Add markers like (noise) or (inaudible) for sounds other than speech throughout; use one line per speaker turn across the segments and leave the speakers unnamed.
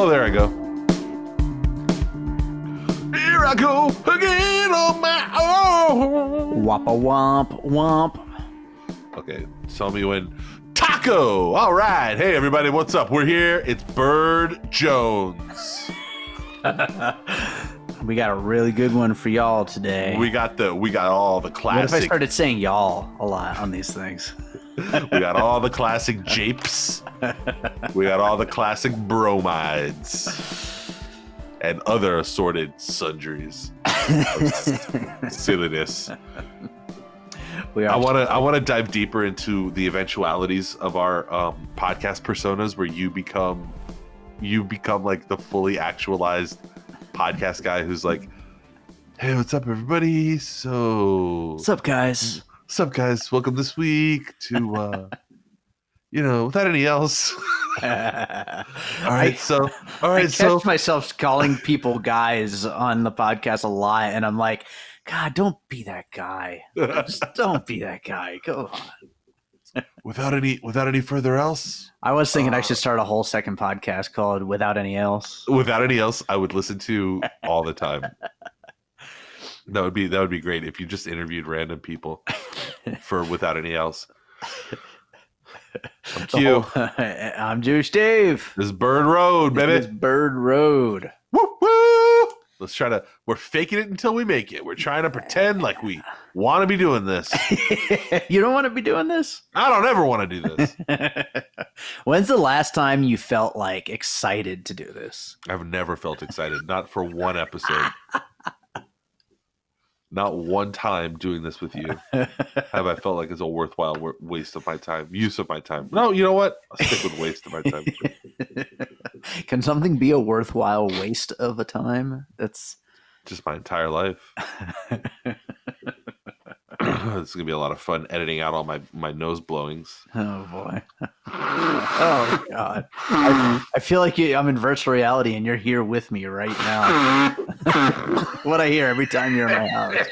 Oh, there I go. Here I go again on my own.
Wampa womp womp.
Okay, tell me when. Taco! All right. Hey, everybody, what's up? We're here. It's Bird Jones. (laughs)
We got a really good one for y'all today.
We got the we got all the classic.
what if I started saying y'all a lot on these things? (laughs)
we got all the classic japes. We got all the classic bromides. And other assorted sundries. (laughs) Silliness.
We are
I want to I want to dive deeper into the eventualities of our um, podcast personas, where you become you become like the fully actualized podcast guy who's like, "Hey, what's up, everybody? So,
What's up, guys?
what's up, guys? Welcome this week to, uh, (laughs) you know, without any else. (laughs) (laughs) all right, so, all right, I
catch
so,
myself calling people guys on the podcast a lot, and I'm like, God, don't be that guy. Just (laughs) don't be that guy. Go on.
without any without any further else,
I was thinking I
Uh,
should start a whole second podcast called Without Any Else.
without any else, I would listen to all the time. (laughs) That would be that would be great if you just interviewed random people for without any else. (laughs) I'm Q.
whole- I'm Jewish Dave.
This is Bird Road, baby.
Bird Road.
Woo woo. Let's try to. We're faking it until we make it. We're trying to pretend like we want to be doing this. (laughs)
you don't want to be doing this?
I don't ever want to do this. (laughs)
When's the last time you felt like excited to do this?
I've never felt excited, not for one episode. (laughs) Not one time doing this with you have I felt like it's a worthwhile wa- waste of my time, use of my time. No, you know what? I'll stick with waste of my time. (laughs)
Can something be a worthwhile waste of a time? That's
Just my entire life. (laughs) (clears throat) it's gonna be a lot of fun editing out all my my nose blowings.
oh boy. (laughs) oh god. I, I feel like you, I'm in virtual reality and you're here with me right now. (laughs) what I hear every time you're in my house.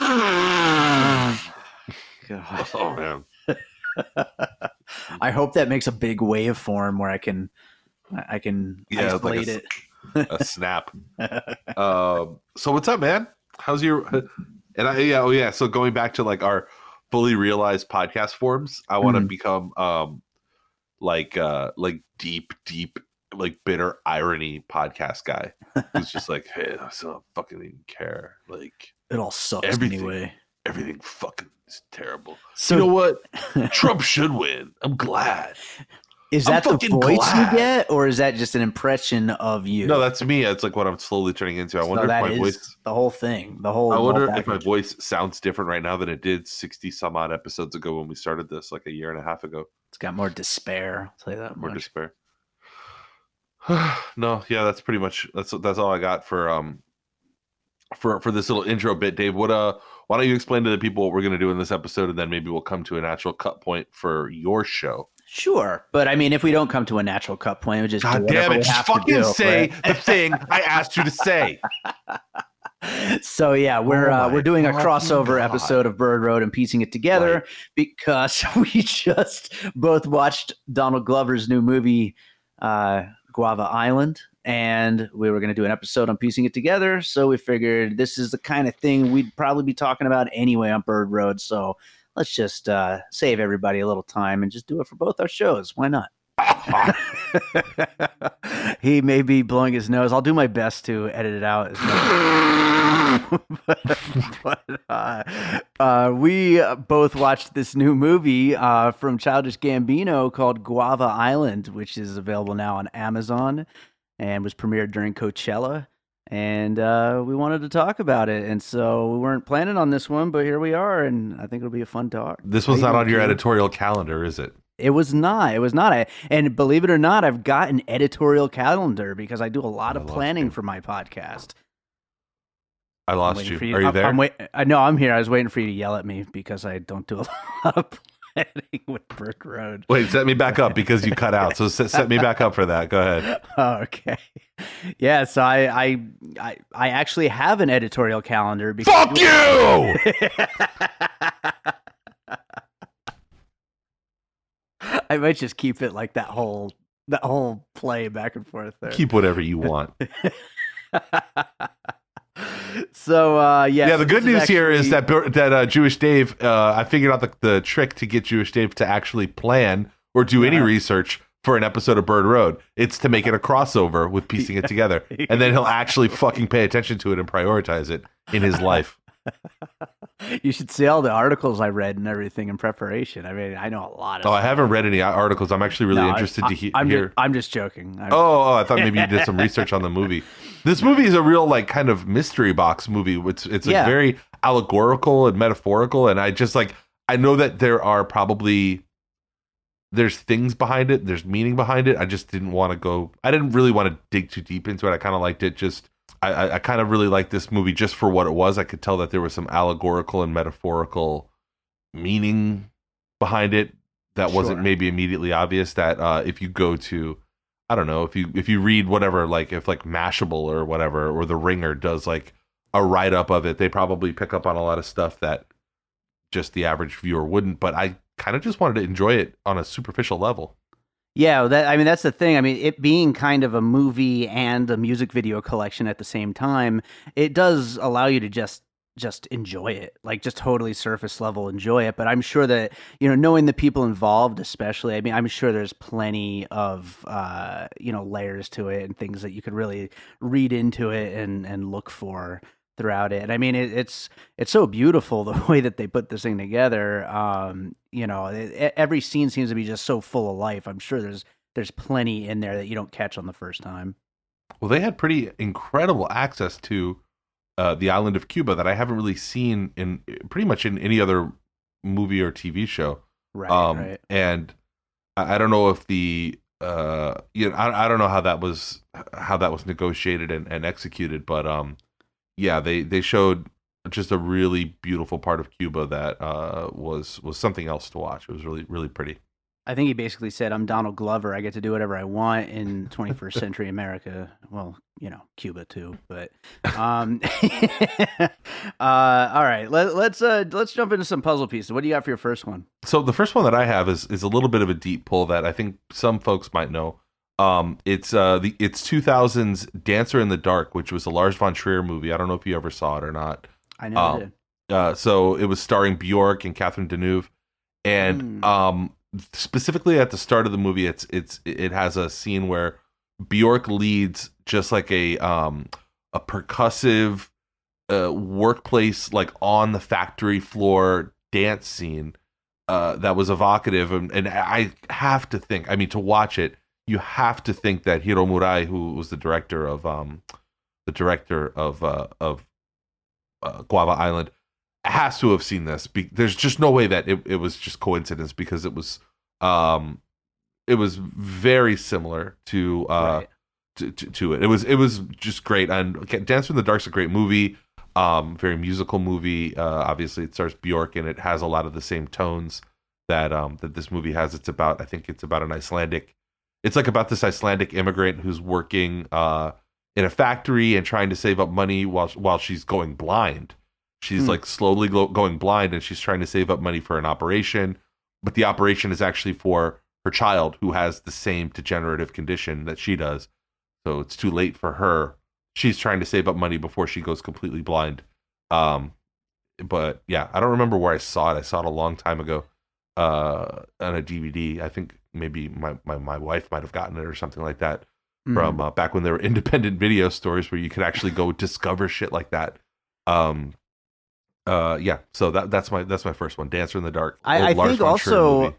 (laughs) God.
Oh man.
I hope that makes a big waveform where I can I can
Yeah, it's like a
it.
A snap. um, so what's up, man? How's your? And I yeah oh yeah. So going back to like our fully realized podcast forms, I want to
Mhm.
become um like uh like deep deep like bitter irony podcast guy who's just like hey I still fucking didn't care like
It all sucks
Everything.
anyway.
everything fucking is terrible.
So
you know what? (laughs) Trump should win. I'm glad.
Is
I'm
that the voice
glad.
you get, or is that just an impression of you?
No, that's me. It's like what I'm slowly turning into. I
So
wonder if my voice.
the whole thing. The whole.
I
whole
wonder if my voice sounds different right now than it did 60 some odd episodes ago when we started this, like a year and a half ago.
It's got more despair. I'll tell you that
More
much.
despair. (sighs) no, yeah, that's pretty much that's that's all I got for um for for this little intro bit, Dave. What uh why don't you explain to the people what we're gonna do in this episode and then maybe we'll come to a natural cut point for your show.
Sure, but I mean, if we don't come to a natural cut point, we just
God damn it,
we
just
have to
fucking
do,
say
right? (laughs)
the thing I asked you to say. (laughs)
so yeah, we're
Oh
uh, we're doing a crossover
God.
episode of Bird Road and piecing it together because (laughs) we just both watched Donald Glover's new movie, uh, Guava Island, and we were going to do an episode on piecing it together. So we figured this is the kind of thing we'd probably be talking about anyway on Bird Road. So let's just uh, save everybody a little time and just do it for both our shows. Why not? (laughs) he may be blowing his nose. I'll do my best to edit it out. (laughs) But but uh, uh, we both watched this new movie uh, from Childish Gambino called Guava Island, which is available now on Amazon and was premiered during Coachella. And uh, we wanted to talk about it, and so we weren't planning on this one, but here we are, and I think it'll be a fun talk.
This was not on your editorial calendar, is it?
It was not. It was not. I, and believe it or not, I've got an editorial calendar because I do a lot
I
of planning
you.
for my podcast.
I lost you.
for
Are you
I'm-
there?
I'm wait, I know I'm here. I was waiting for you to yell at me because I don't do a (laughs) lot of (laughs) planning with Bird Road.
Wait, set me back up because you cut out. (laughs) So set, set me back up for that. Go ahead.
Okay. Yeah, so I, I I I actually have an editorial calendar because
Fuck (laughs) you!
I might just keep it like that whole that whole play back and forth there.
Keep whatever you want.
So uh yeah.
Yeah,
so
the good news here is
actually-
that that uh, Jewish Dave. Uh, I figured out the, the trick to get Jewish Dave to actually plan or do any research for an episode of Bird Road. It's to make it a crossover with piecing it (laughs) together, and then he'll actually fucking pay attention to it and prioritize it in his (laughs) life. (laughs)
you should see all the articles I read and everything in preparation. I mean, I know a lot of
Oh, I haven't read any articles. I'm actually really
No,
interested
I,
to he-
I'm
hear.
Just, I'm just joking. I'm-
Oh, oh, I thought maybe you did some research on the movie. This movie is a real like kind of mystery box movie. It's it's
Yeah.
very allegorical and metaphorical, and I just like I know that there are probably there's things behind it, there's meaning behind it. I just didn't want to go. I didn't really want to dig too deep into it. I kind of liked it. Just I, I, kind of really liked this movie just for what it was. I could tell that there was some allegorical and metaphorical meaning behind it that wasn't maybe immediately obvious. That uh, if you go to I don't know if you if you read whatever like if like Mashable or whatever or The Ringer does like a write up of it, they probably pick up on a lot of stuff that just the average viewer wouldn't. But I kind of just wanted to enjoy it on a superficial level.
Yeah, that I mean that's the thing. I mean, it being kind of a movie and a music video collection at the same time, it does allow you to just just enjoy it. Like just totally surface level enjoy it, but I'm sure that, you know, knowing the people involved especially, I mean, I'm sure there's plenty of uh, you know, layers to it and things that you could really read into it and and look for throughout it. And I mean, it, it's it's so beautiful (laughs) the way that they put this thing together. Um, you know, it, every scene seems to be just so full of life. I'm sure there's there's plenty in there that you don't catch on the first time.
Well, they had pretty incredible access to uh, the island of Cuba that I haven't really seen in pretty much in any other movie or TV show.
Right,
um,
right.
And I, I don't know if the uh, you know, I, I don't know how that was how that was negotiated and, and executed, but um, yeah, they they showed just a really beautiful part of Cuba that uh was was something else to watch. It was really really pretty.
I think he basically said, "I'm Donald Glover. I get to do whatever I want in 21st (laughs) century America." Well, you know, Cuba too, but (laughs) um, (laughs) uh, all right. Let, let's uh, let's jump into some puzzle pieces. What do you got for your first one?
So the first one that I have is is a little bit of a deep pull that I think some folks might know. Um, it's uh the it's 2000's Dancer in the Dark, which was a Lars von Trier movie. I don't know if you ever saw it or not.
I never
Um,
did.
Uh, so it was starring Bjork and Catherine Deneuve, and
Mm.
um, specifically at the start of the movie, it's it's it has a scene where Bjork leads just like a um a percussive uh, workplace like on the factory floor dance scene uh, that was evocative, and, and I have to think. I mean, to watch it, you have to think that Hiro Murai, who was the director of um the director of uh, of uh, Guava Island has to have seen this. Be- There's just no way that it, it was just coincidence because it was um it was very similar to uh
Right.
to, to, to it. It was it was just great. And Dancer in the Dark's a great movie. Um, very musical movie. Uh, obviously, it stars Bjork and it has a lot of the same tones that um that this movie has. It's about I think it's about an Icelandic. It's like about this Icelandic immigrant who's working uh in a factory and trying to save up money while while she's going blind. She's
Hmm.
like slowly going blind and she's trying to save up money for an operation, but the operation is actually for her child who has the same degenerative condition that she does. So it's too late for her. She's trying to save up money before she goes completely blind. Um but yeah, I don't remember where I saw it. I saw it a long time ago uh on a DVD. I think maybe my my, my wife might have gotten it or something like that
Mhm.
from uh, back when there were (laughs) independent video stores where you could actually go (laughs) discover shit like that. Um, uh, yeah. So that that's my that's my first one, Dancer in the Dark.
I- I think also-
movie.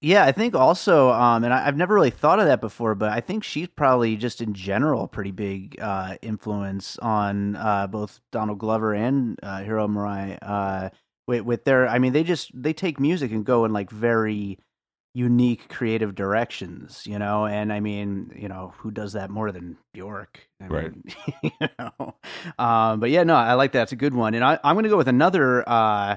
Yeah, I think also, um, and I, I've never really thought of that before, but I think she's probably just in general a pretty big uh, influence on uh, both Donald Glover and uh, Hiro Murai. Uh, with, with their, I mean, they just they take music and go in like very unique creative directions, you know. And I mean, you know, who does that more than Bjork? I
Right.
Mean, (laughs) you know? um, but yeah, no, I like that. It's a good one. And I, I'm going to go with another uh,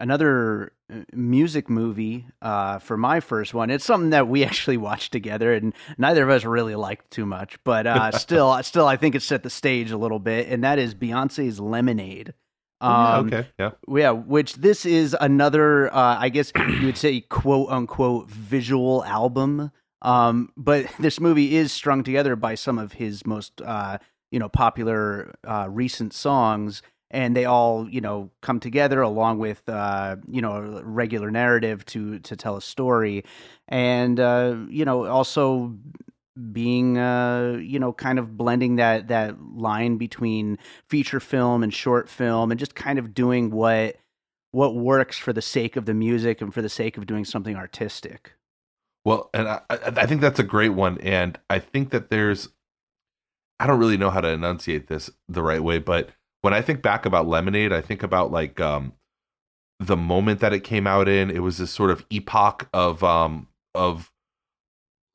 another uh, music movie uh, for my first one. It's something that we (laughs) actually watched together, and neither of us really liked too much. But uh, (laughs) still, still, I think it set the stage a little bit, and that is Beyonce's Lemonade.
Yeah,
Um,
okay. Yeah.
yeah, which this is another, uh, I guess you would say, quote unquote, visual album. Um, but (laughs) this movie is strung together by some of his most, uh, you know, popular uh, recent songs, and they all, you know, come together along with, uh, you know, a regular narrative to to tell a story, and uh, you know, also being uh you know kind of blending that that line between feature film and short film and just kind of doing what what works for the sake of the music and for the sake of doing something artistic
Well, and I, I think that's a great one, and I think that there's, I don't really know how to enunciate this the right way, but when I think back about Lemonade, I think about like um, the moment that it came out in. It was this sort of epoch of um of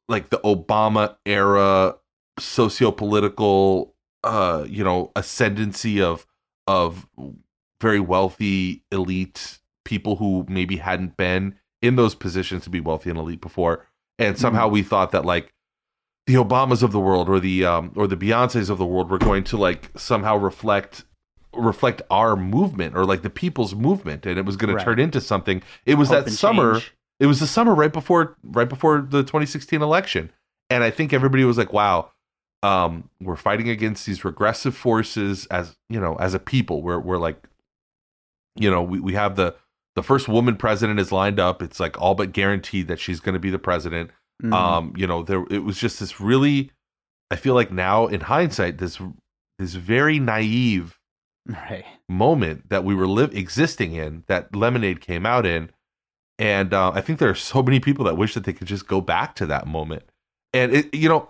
like the Obama era socio-political uh you know ascendancy of of very wealthy elite people who maybe hadn't been in those positions to be wealthy and elite before and somehow we thought that like the obamas of the world or the um or the beyonces of the world were going to like somehow reflect reflect our movement or like the people's movement and it was going
Right.
to turn into something it was
Hope
that summer
change.
It was the summer right before right before the 2016 election. And i think everybody was like wow um we're fighting against these regressive forces as you know as a people. We're we're like you know we, we have the the first woman president is lined up. It's like all but guaranteed that she's going to be the president.
Mhm.
um you know there it was just this really i feel like now in hindsight this this very naive (laughs)
right.
moment that we were live existing in that lemonade came out in and uh, i think there are so many people that wish that they could just go back to that moment and it you know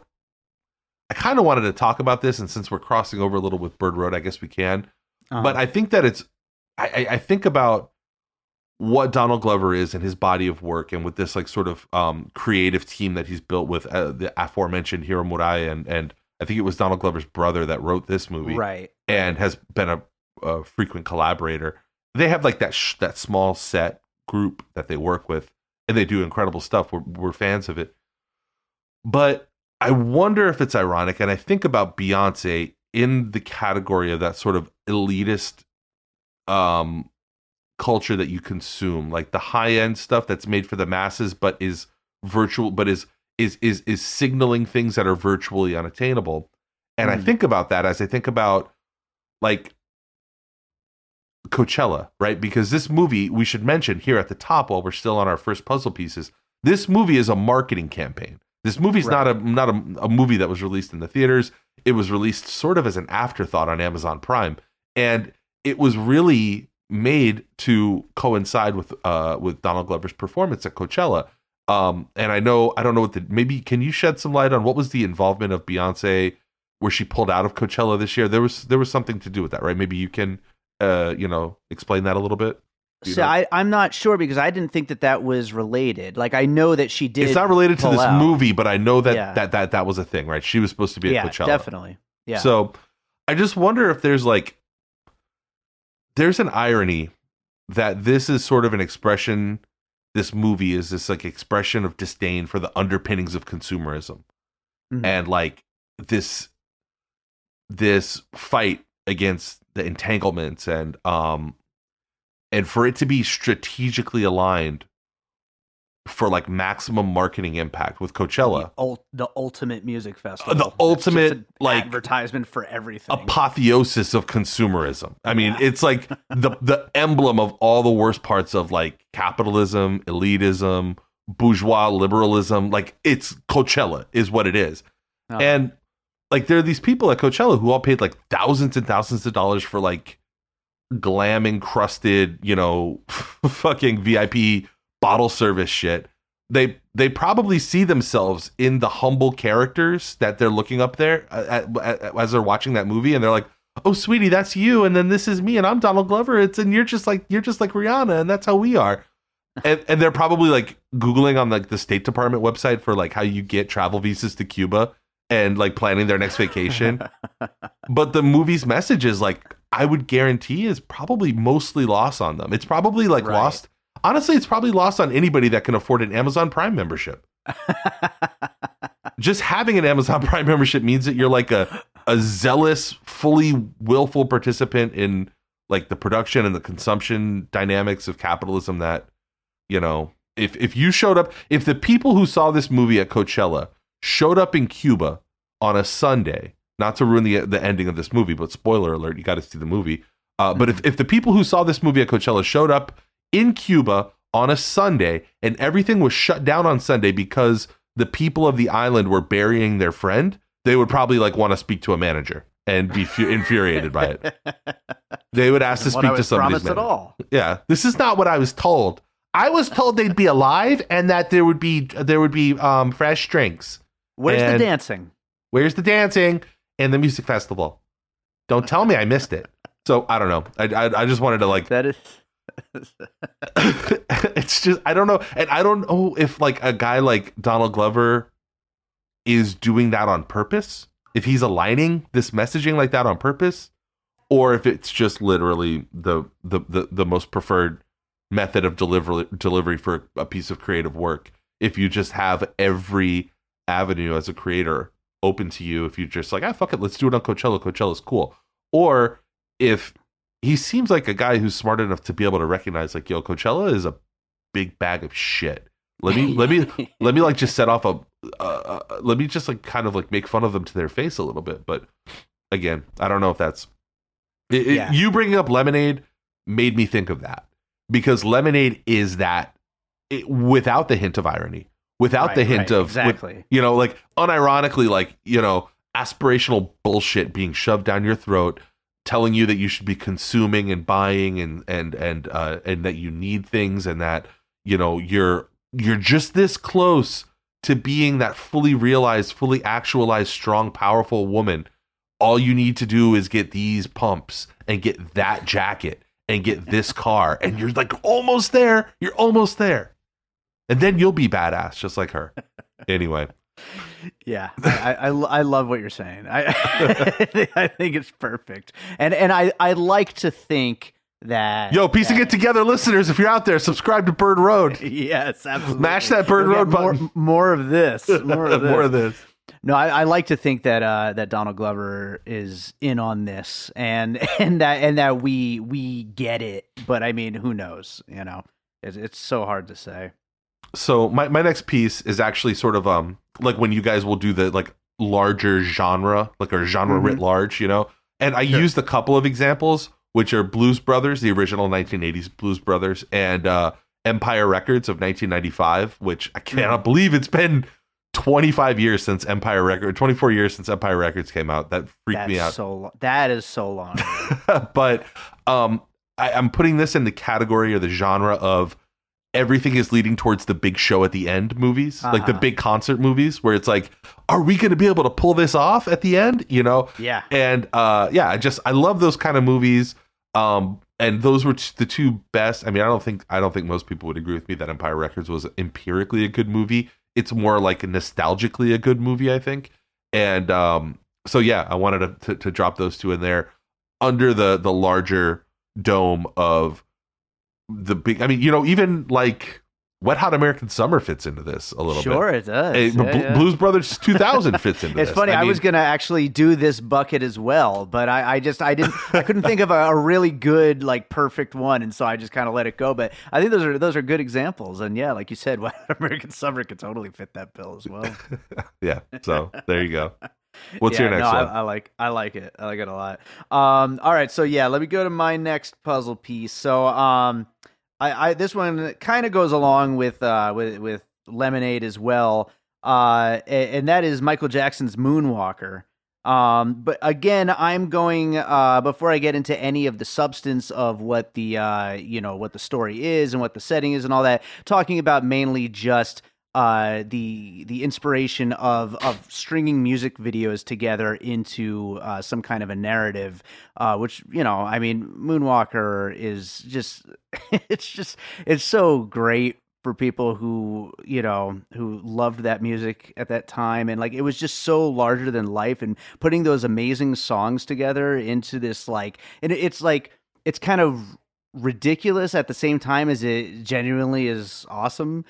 i kind of wanted to talk about this and since we're crossing over a little with bird road i guess we can
Uh-huh.
but i think that it's I, I think about what donald glover is and his body of work and with this like sort of um creative team that he's built with uh, the aforementioned hiro murai and and i think it was donald glover's brother that wrote this movie
right
and has been a, a frequent collaborator. They have like that sh- that small set group that they work with, and they do incredible stuff. We're we're fans of it, but I wonder if it's ironic, and I think about Beyonce in the category of that sort of elitist um culture that you consume, like the high end stuff that's made for the masses, but is virtual, but is is is is signaling things that are virtually unattainable. And I
Mhm.
think about that as I think about like Coachella, right? Because this movie, we should mention here at the top while we're still on our first puzzle pieces, this movie is a marketing campaign. This movie's not a not a, a movie that was released in the theaters. It was released sort of as an afterthought on Amazon Prime, and it was really made to coincide with uh with Donald Glover's performance at Coachella. Um, and I know I don't know what the maybe can you shed some light on what was the involvement of Beyonce where she pulled out of Coachella this year? There was there was something to do with that, right? Maybe you can uh you know explain that a little bit.
So
know?
I, I'm not sure because I didn't think that that was related. Like I know that she did.
it's not related to this
out.
movie, but I know that,
Yeah.
that that that was a thing, right? She was supposed to be at
Yeah,
Coachella.
definitely. Yeah.
So I just wonder if there's like there's an irony that this is sort of an expression this movie is this like expression of disdain for the underpinnings of consumerism
Mhm.
and like this this fight against the entanglements and um and for it to be strategically aligned for like maximum marketing impact with Coachella
the, ul- the ultimate music festival.
the ultimate, like,
advertisement for everything.
apotheosis of consumerism. I mean,
Yeah.
it's like the the emblem of all the worst parts of like capitalism, elitism, bourgeois liberalism. Like it's Coachella is what it is.
Oh.
And like there are these people at Coachella who all paid like thousands and thousands of dollars for like glam encrusted, you know, (laughs) fucking VIP bottle service shit. They they probably see themselves in the humble characters that they're looking up there uh, at, at, as they're watching that movie, and they're like, "Oh, sweetie, that's you," and then this is me, and I'm Donald Glover. It's and you're just like you're just like Rihanna, and that's how we are. and, and they're probably like googling on like the State Department website for like how you get travel visas to Cuba and like planning their next vacation. but the movie's message is like I would guarantee is probably mostly lost on them. It's probably like
Right.
lost. Honestly, it's probably lost on anybody that can afford an Amazon Prime membership. Just having an Amazon Prime membership means that you're like a a zealous, fully willful participant in like the production and the consumption dynamics of capitalism that you know if if you showed up if the people who saw this movie at Coachella showed up in Cuba on a Sunday not to ruin the the ending of this movie but spoiler alert you got to see the movie uh, but if, if the people who saw this movie at Coachella showed up in Cuba on a Sunday and everything was shut down on Sunday because the people of the island were burying their friend they would probably like want to speak to a manager and be fu- infuriated by it (laughs) they would ask to speak to
promised at all.
Yeah, this is not what I was told. I was told they'd be alive and that there would be there would be um fresh drinks.
Where's
And-
the dancing?
Where's the dancing and the music festival? Don't tell me I missed it. So I don't know. I I, I just wanted to like.
That is. (laughs)
it's just I don't know, and I don't know if like a guy like Donald Glover is doing that on purpose. If he's aligning this messaging like that on purpose, or if it's just literally the the the, the most preferred method of delivery delivery for a piece of creative work. If you just have every avenue as a creator open to you, if you just like, ah, fuck it, let's do it on Coachella. Coachella's cool. Or if he seems like a guy who's smart enough to be able to recognize, like, yo, Coachella is a big bag of shit. Let me let me (laughs) let me like just set off a uh, uh, let me just like kind of like make fun of them to their face a little bit. But again, I don't know if that's it, it- you bringing up lemonade made me think of that because lemonade is that it, without the hint of irony, without the hint
right,
of with- you know, like unironically, like you know, aspirational bullshit being shoved down your throat, telling you that you should be consuming and buying and and and uh, and that you need things and that you know you're you're just this close to being that fully realized, fully actualized, strong, powerful woman. All you need to do is get these pumps and get that jacket and get this car, and you're like almost there. You're almost there, and then you'll be badass just like her. (laughs) Anyway.
Yeah, I, I, I love what you're saying. I (laughs) I think it's perfect, and and I, I like to think that
Yo, piecing
that-
it together, listeners. If you're out there, subscribe to Bird Road. (laughs)
Yes, absolutely.
Mash that Bird Road
more,
button.
more of this. More of this.
More of this.
No, I, I like to think that uh, that Donald Glover is in on this, and and that and that we we get it. But I mean, who knows? You know, it's, it's so hard to say.
So my, my next piece is actually sort of um like when you guys will do the like larger genre, like or genre writ large, you know. And I
Sure.
used a couple of examples, which are Blues Brothers, the original 1980s Blues Brothers, and uh, Empire Records of 1995, which I cannot believe it's been 25 years since Empire Record, 24 years since Empire Records came out. That freaked
That's
me out.
so lo- that is so long. (laughs)
but um, I, I'm putting this in the category or the genre of everything is leading towards the big show at the end movies, like the
Uh-huh.
big concert movies, where it's like, are we going to be able to pull this off at the end? You know,
yeah,
and uh, yeah, I just I love those kind of movies. Um, and those were the two best. I mean, I don't think I don't think most people would agree with me that Empire Records was empirically a good movie. It's more like nostalgically a good movie, I think. And um, so yeah, I wanted to, to to drop those two in there under the the larger dome of the big. I mean, you know, even like Wet Hot American Summer fits into this a little bit.
sure it does. Yeah, yeah.
Blues Brothers (laughs) 2000 fits into
It's
this.
funny. I,
mean,
was gonna actually do this bucket as well, but I, I just I didn't I couldn't think of a, a really good like perfect one, and so I just kind of let it go. But I think those are those are good examples, and yeah, like you said, (laughs) what American Summer could totally fit that bill as well. (laughs)
yeah. So there you go. What's
Yeah,
your next
no, I,
one?
I like I like it. I like it a lot. Um, all right, so yeah, let me go to my next puzzle piece. So um, I, I this one kind of goes along with uh with with Lemonade as well. Uh, a- and that is Michael Jackson's Moonwalker. Um, but again, I'm going uh, before I get into any of the substance of what the uh, you know what the story is and what the setting is and all that. Talking about mainly just uh, the the inspiration of of stringing music videos together into uh, some kind of a narrative, uh, which you know, I mean, Moonwalker is just (laughs) it's just it's so great for people who you know who loved that music at that time. And like it was just so larger than life and putting those amazing songs together into this like and it's like it's kind of ridiculous at the same time as it genuinely is awesome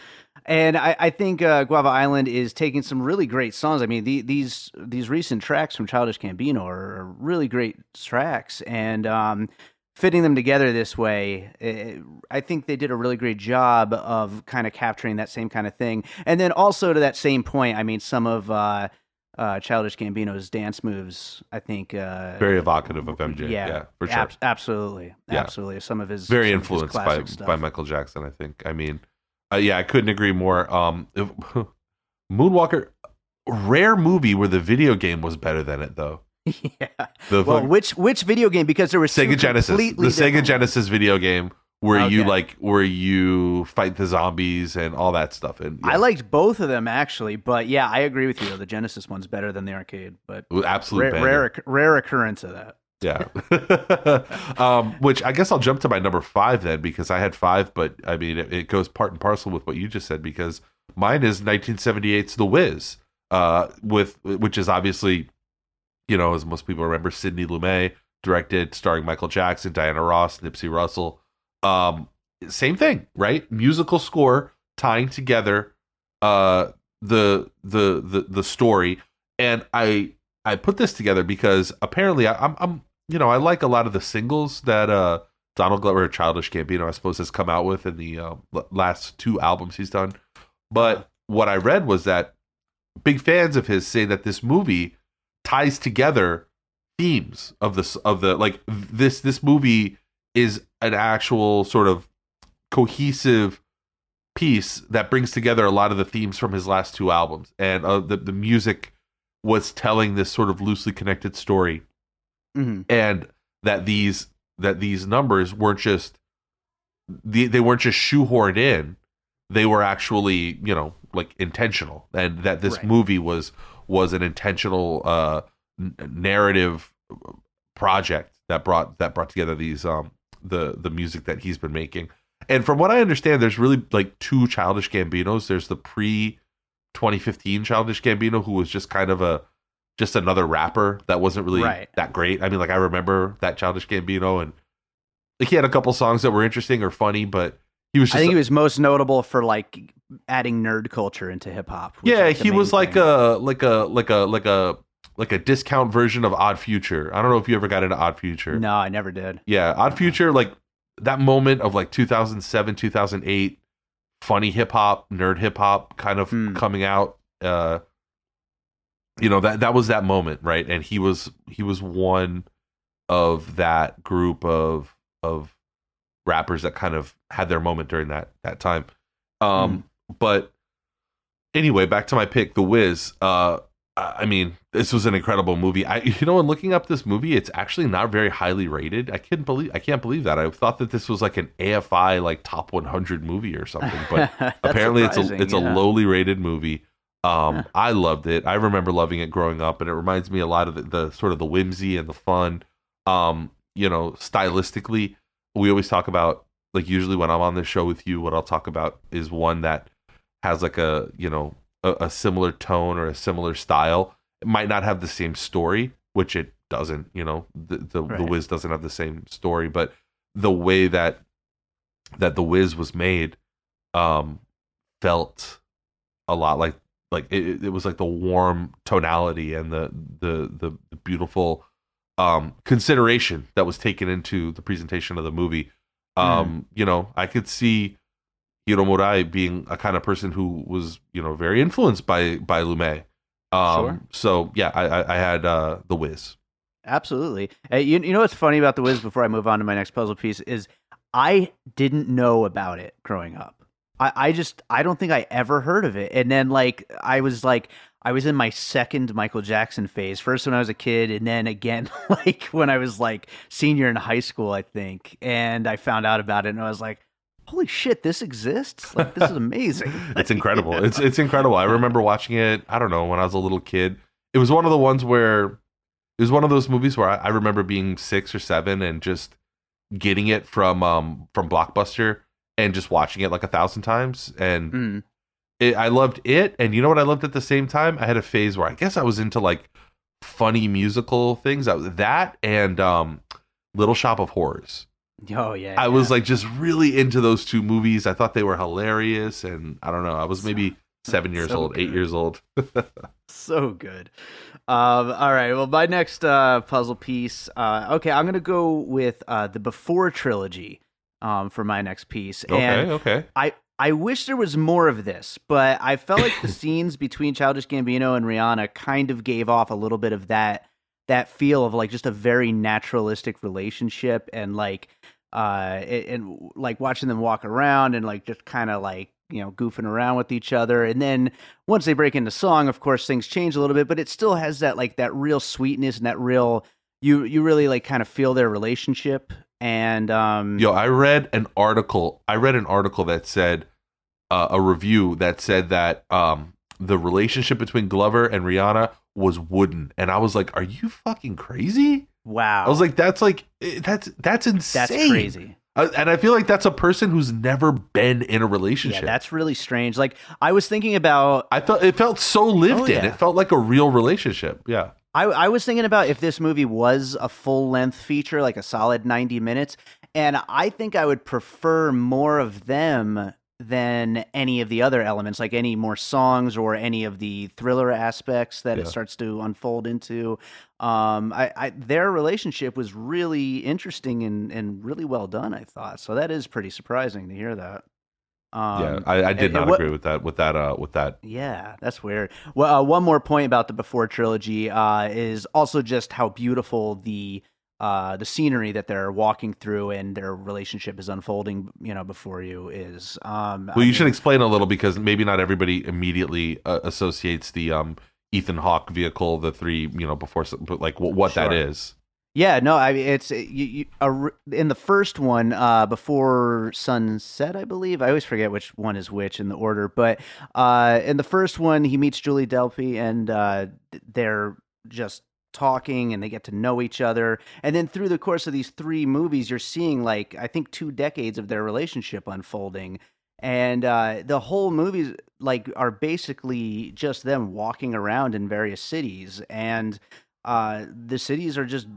and I, I think uh, Guava Island is taking some really great songs. I mean, the, these these recent tracks from Childish Gambino are, really great tracks, and um, fitting them together this way, it, I think they did a really great job of kind of capturing that same kind of thing. And then also to that same point, I mean, some of uh, uh, Childish Gambino's dance moves, I think, uh,
very evocative of MJ. Yeah, yeah for sure. Ab-
absolutely, yeah. absolutely. Some of his
very influenced by by Michael Jackson. I think. I mean, uh, yeah, I couldn't agree more. Um, if, (laughs) Moonwalker, rare movie where the video game was better than it though. (laughs)
yeah. The well, which which video game? Because there was
Sega Genesis, the different. Sega Genesis video game where okay. you like where you fight the zombies and all that stuff. And
yeah. I liked both of them actually, but yeah, I agree with you. The Genesis one's better than the arcade, but
absolute
rare, rare, rare occurrence of that.
Yeah. (laughs) um, which I guess I'll jump to my number five then because I had five, but I mean it, it goes part and parcel with what you just said because mine is 1978's The Wiz, uh, with which is obviously you know, as most people remember, Sidney Lumet directed, starring Michael Jackson, Diana Ross, Nipsey Russell. Um, same thing, right? Musical score tying together uh, the the the the story, and I I put this together because apparently I, I'm I'm you know I like a lot of the singles that uh Donald Glover, Childish Gambino, I suppose, has come out with in the uh, last two albums he's done. But what I read was that big fans of his say that this movie ties together themes of this of the like this this movie is an actual sort of cohesive piece that brings together a lot of the themes from his last two albums and uh, the the music was telling this sort of loosely connected story mm-hmm. and that these that these numbers weren't just they, they weren't just shoehorned in they were actually you know like intentional and that this right. movie was was an intentional uh, n- narrative project that brought that brought together these um the the music that he's been making. And from what I understand, there's really like two Childish Gambinos. There's the pre 2015 Childish Gambino, who was just kind of a just another rapper that wasn't really right. that great. I mean, like I remember that Childish Gambino, and like he had a couple songs that were interesting or funny, but he was. I
think a, he was most notable for like adding nerd culture into hip hop.
Yeah, he was like a like a like a like a like a discount version of Odd Future. I don't know if you ever got into Odd Future.
No, I never did.
Yeah, Odd Future, like that moment of like 2007, 2008, funny hip hop, nerd hip hop kind of mm. coming out. Uh, you know that that was that moment, right? And he was he was one of that group of of rappers that kind of had their moment during that that time. Um, mm. but anyway, back to my pick, The Wiz. Uh, I mean, this was an incredible movie. I, you know, in looking up this movie, it's actually not very highly rated. I can't believe, I can't believe that. I thought that this was like an AFI like top 100 movie or something, but (laughs) apparently it's a it's yeah. a lowly rated movie. Um, I loved it. I remember loving it growing up, and it reminds me a lot of the, the sort of the whimsy and the fun. Um, you know, stylistically, we always talk about like usually when I'm on this show with you, what I'll talk about is one that has like a you know a, a similar tone or a similar style. It might not have the same story, which it doesn't. You know, the the, right. the Wiz doesn't have the same story, but the way that that the Wiz was made um felt a lot like like it, it was like the warm tonality and the the the, the beautiful um consideration that was taken into the presentation of the movie um mm. you know i could see Hiro Murai being a kind of person who was, you know, very influenced by by Lumet. Um, sure. So yeah, I, I had uh, the Wiz.
Absolutely. Hey, you, you know what's funny about the Wiz? Before I move on to my next puzzle piece, is I didn't know about it growing up. I, I just I don't think I ever heard of it. And then like I was like I was in my second Michael Jackson phase. First when I was a kid, and then again (laughs) like when I was like senior in high school, I think. And I found out about it, and I was like, holy shit, this exists. Like this is amazing. (laughs)
it's incredible. It's it's incredible. I remember watching it. I don't know when I was a little kid. It was one of the ones where it was one of those movies where I, I remember being six or seven and just getting it from um from Blockbuster and just watching it like a thousand times. And
Mm.
it, I loved it. And you know what I loved at the same time? I had a phase where I guess I was into like funny musical things. I was that and um Little Shop of Horrors.
Oh yeah.
I was like just really into those two movies. I thought they were hilarious, and I don't know. I was maybe seven years
so
old, eight years old. (laughs)
so good. Um, all right. Well, my next uh, puzzle piece. Uh, okay, I'm gonna go with uh, the Before trilogy um, for my next piece.
Okay,
And
okay.
I I wish there was more of this, but I felt like the (laughs) scenes between Childish Gambino and Rihanna kind of gave off a little bit of that that feel of like just a very naturalistic relationship and like uh and, like watching them walk around and like just kind of like you know goofing around with each other and then once they break into song of course things change a little bit but it still has that like that real sweetness and that real you you really like kind of feel their relationship and um
Yo, I read an article. I read an article that said uh, a review that said that um the relationship between Glover and Rihanna was wooden, and I was like, "Are you fucking crazy?"
Wow
I was like, "That's like eh, that's that's insane."
that's crazy
Uh, and I feel like that's a person who's never been in a relationship.
Yeah, that's really strange. Like I was thinking about
I felt it felt so lived
Oh,
in.
yeah.
It felt like a real relationship. Yeah.
I, I was thinking about if this movie was a full length feature, like a solid 90 minutes, and I think I would prefer more of them than any of the other elements, like any more songs or any of the thriller aspects that it starts to unfold into. Um, I, I their relationship was really interesting and, and really well done, I thought. So that is pretty surprising to hear that. Um,
yeah. I, I did
and-
not
and what-
agree with that with that uh with that.
yeah, that's weird. Well, uh, one more point about the Before trilogy uh, is also just how beautiful the uh, the scenery that they're walking through and their relationship is unfolding, you know, before you is. Um,
Well,
I
you should explain a little because maybe not everybody immediately uh, associates the um Ethan Hawke vehicle, the three, you know, before but like what, what
Sure.
is.
Yeah, no, I mean it's you, you, in the first one uh, before sunset, I believe. I always forget which one is which in the order, but uh, in the first one, he meets Julie Delpy, and uh, they're just talking, and they get to know each other, and then through the course of these three movies, you're seeing like I think two decades of their relationship unfolding. And uh, the whole movies like are basically just them walking around in various cities, and uh, the cities are just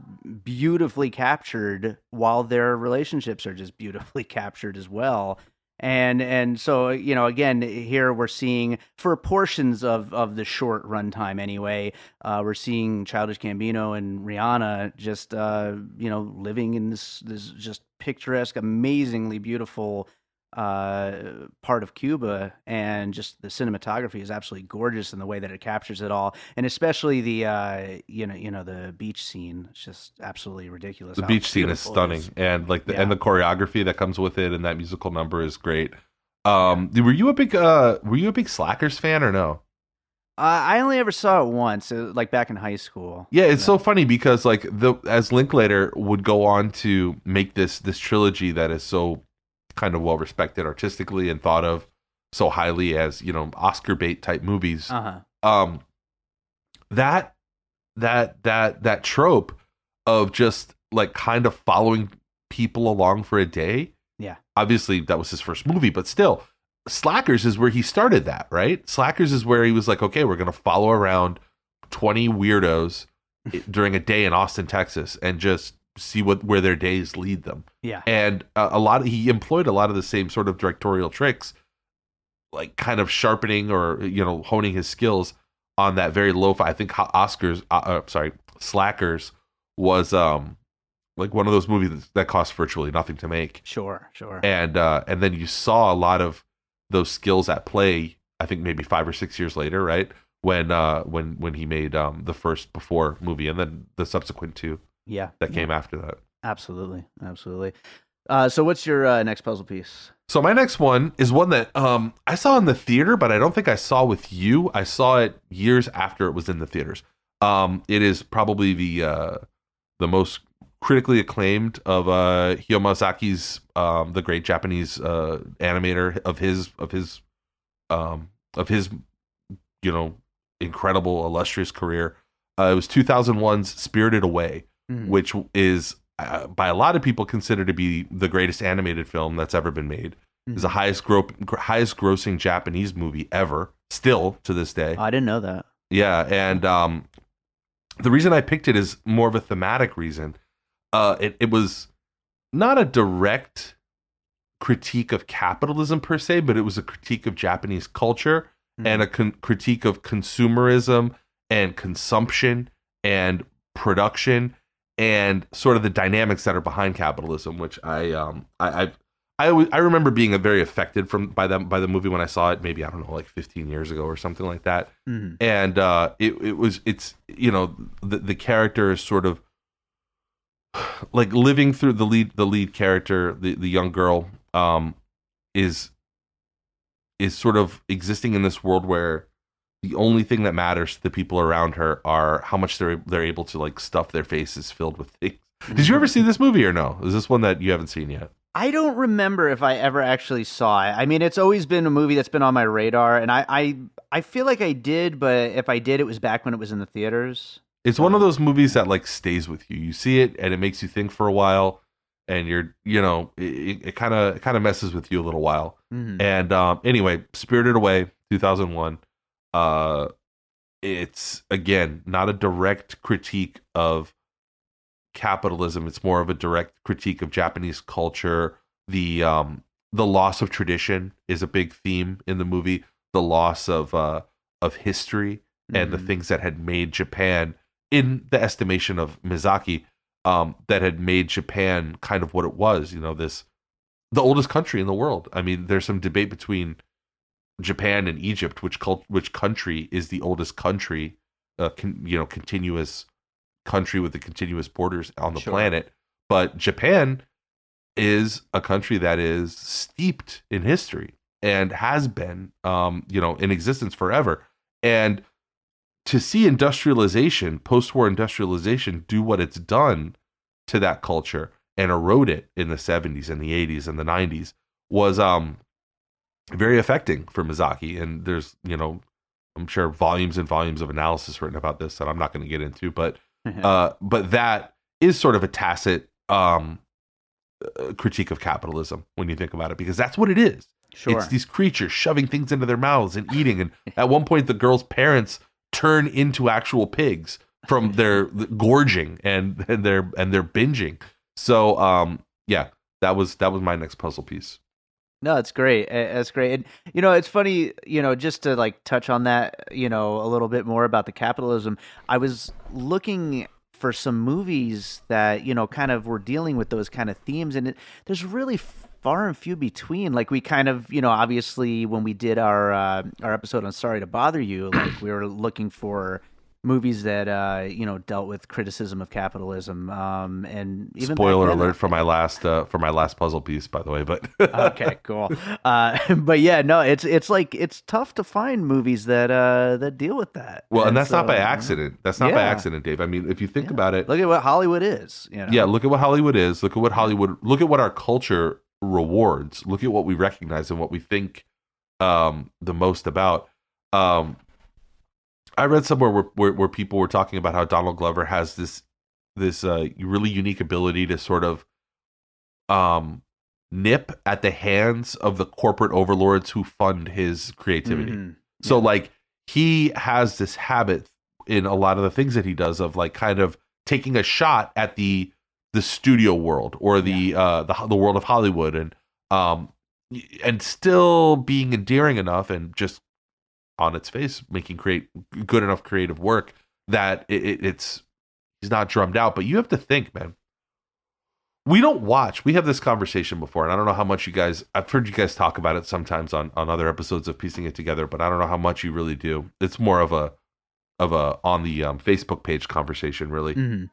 beautifully captured while their relationships are just beautifully (laughs) captured as well and and so you know again here we're seeing for portions of of the short runtime anyway uh we're seeing childish gambino and rihanna just uh you know living in this this just picturesque amazingly beautiful uh part of Cuba and just the cinematography is absolutely gorgeous in the way that it captures it all and especially the uh you know you know the beach scene it's just absolutely ridiculous
The beach scene is stunning, and like the
Yeah.
and the choreography that comes with it, and that musical number is great. Um, were you a big uh were you a big Slackers fan or no?
uh, I only ever saw it once uh, like back in high school
Yeah, it's so funny because like the as Linklater would go on to make this this trilogy that is so kind of well respected artistically and thought of so highly as you know Oscar bait type movies.
uh-huh
Um, that that that that trope of just like kind of following people along for a day.
Yeah.
obviously that was his first movie, but still, Slackers is where he started that. Right, Slackers is where he was like, okay, we're gonna follow around twenty weirdos (laughs) during a day in Austin, Texas, and just see what where their days lead them.
yeah
And uh, a lot of, he employed a lot of the same sort of directorial tricks, like kind of sharpening or you know honing his skills on that very lo-fi. I think Oscars, uh, uh, sorry, Slackers was um like one of those movies that cost virtually nothing to make,
sure sure
and uh, and then you saw a lot of those skills at play. I think maybe five or six years later, right? When uh when when he made um the first before movie and then the subsequent two
yeah
that came after that.
absolutely absolutely uh so what's your uh, next puzzle piece
So my next one is one that um I saw in the theater, but I don't think I saw with you. I saw it years after it was in the theaters. Um, it is probably the uh the most critically acclaimed of uh Hayao Miyazaki's um the great Japanese uh animator of his of his um of his you know incredible illustrious career. Uh, it was 2001's Spirited Away,
Mhm.
which is uh, by a lot of people considered to be the greatest animated film that's ever been made. It's the
Mhm.
highest gro- gr- highest grossing Japanese movie ever, still to this day.
I didn't know that.
Yeah, and um, the reason I picked it is more of a thematic reason. Uh, it it was not a direct critique of capitalism per se, but it was a critique of Japanese culture and a con- critique of consumerism and consumption and production and sort of the dynamics that are behind capitalism, which I um I I I, always, I remember being very affected from by them by the movie when I saw it maybe I don't know like 15 years ago or something like that
Mhm.
and uh, it it was it's you know the the character is sort of (sighs) like living through the lead the lead character the the young girl um is is sort of existing in this world where the only thing that matters to the people around her are how much they're they're able to like stuff their faces filled with things. Did you ever see this movie or no? Is this one that you haven't seen yet?
I don't remember if I ever actually saw it. I mean, it's always been a movie that's been on my radar, and I, I, I feel like I did, but if I did, it was back when it was in the theaters.
It's one of those movies that like stays with you. You see it and it makes you think for a while, and you're you know it kind of kind of messes with you a little while.
Mhm.
And um, anyway, Spirited Away, 2001. Uh, it's again not a direct critique of capitalism. It's more of a direct critique of Japanese culture. The um, the loss of tradition is a big theme in the movie. The loss of uh, of history and the
Mhm.
things that had made Japan, in the estimation of Miyazaki, um, that had made Japan kind of what it was. You know, this the oldest country in the world. I mean, there's some debate between Japan and Egypt, which cult, which country is the oldest country, uh, con, you know, continuous country with the continuous borders on the
Sure.
planet. But Japan is a country that is steeped in history and has been, um, you know, in existence forever. And to see industrialization, post-war industrialization, do what it's done to that culture and erode it in the 70s and the 80s and the 90s was um very affecting for Miyazaki and there's you know I'm sure volumes and volumes of analysis written about this that I'm not going to get into but (laughs) uh but that is sort of a tacit um uh, critique of capitalism when you think about it because that's what it is
sure.
it's these creatures shoving things into their mouths and eating. And (laughs) at one point, the girl's parents turn into actual pigs from (laughs) their gorging and, and their and their binging. So, um, yeah, that was that was my next puzzle piece.
No, it's great. That's great. And you know, it's funny, you know, just to like touch on that, you know, a little bit more about the capitalism. I was looking for some movies that, you know, kind of were dealing with those kind of themes and it, there's really far and few between. Like we kind of, you know, obviously when we did our uh, our episode on Sorry to Bother You, like we were looking for movies that uh, you know dealt with criticism of capitalism um and even
Spoiler
then,
alert for my last uh, for my last puzzle piece, by the way. But (laughs)
okay, cool. Uh, (laughs) but yeah, no, it's it's like it's tough to find movies that uh that deal with that.
well, and that's not by accident. That's not by accident, Dave. I mean, if you think
Yeah.
about it,
Look at what Hollywood is. You know?
yeah look at what hollywood is look at what hollywood look at what our culture rewards look at what we recognize and what we think um the most about um i read somewhere where, where, where people were talking about how donald glover has this this uh really unique ability to sort of um nip at the hands of the corporate overlords who fund his creativity
Mhm.
so
Yeah.
like he has this habit in a lot of the things that he does of like kind of taking a shot at the the studio world or the uh the the world of Hollywood and um and still being endearing enough and just on its face making create good enough creative work that it, it, it's he's not drummed out. But you have to think man. We don't watch. We have this conversation before and i don't know how much you guys i've heard you guys talk about it sometimes on on other episodes of piecing it together but i don't know how much you really do. It's more of a of a on the um, facebook page conversation really.
Mhm.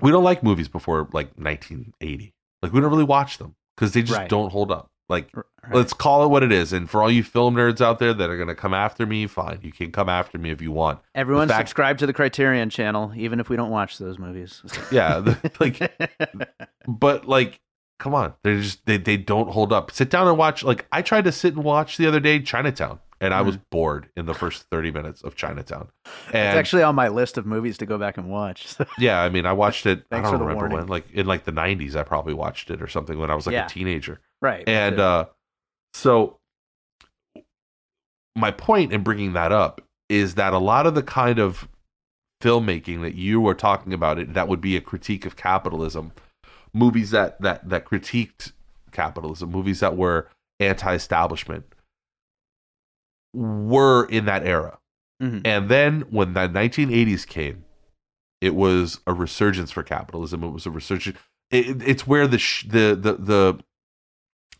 we don't like movies before like 1980 like we don't really watch them because they just
Right.
don't hold up Like
Right.
let's call it what it is. And for all you film nerds out there that are gonna come after me, fine. You can come after me if you want.
Everyone
fact-
subscribe to the Criterion channel, even if we don't watch those movies. (laughs)
Yeah. the- like (laughs) but like come on they're just they, they don't hold up sit down and watch like i tried to sit and watch the other day chinatown and i was mm. bored in the first 30 minutes of chinatown
it's actually on my list of movies to go back and watch. (laughs)
yeah i mean i watched it i don't remember when like in like the 90s i probably watched it or something when i was like
Yeah.
a teenager
right.
and uh so my point in bringing that up is that a lot of the kind of filmmaking that you were talking about it that would be a critique of capitalism movies that that that critiqued capitalism movies that were anti-establishment were in that era
Mhm.
and then when the 1980s came it was a resurgence for capitalism it was a resurgence it, it's where the, sh- the the the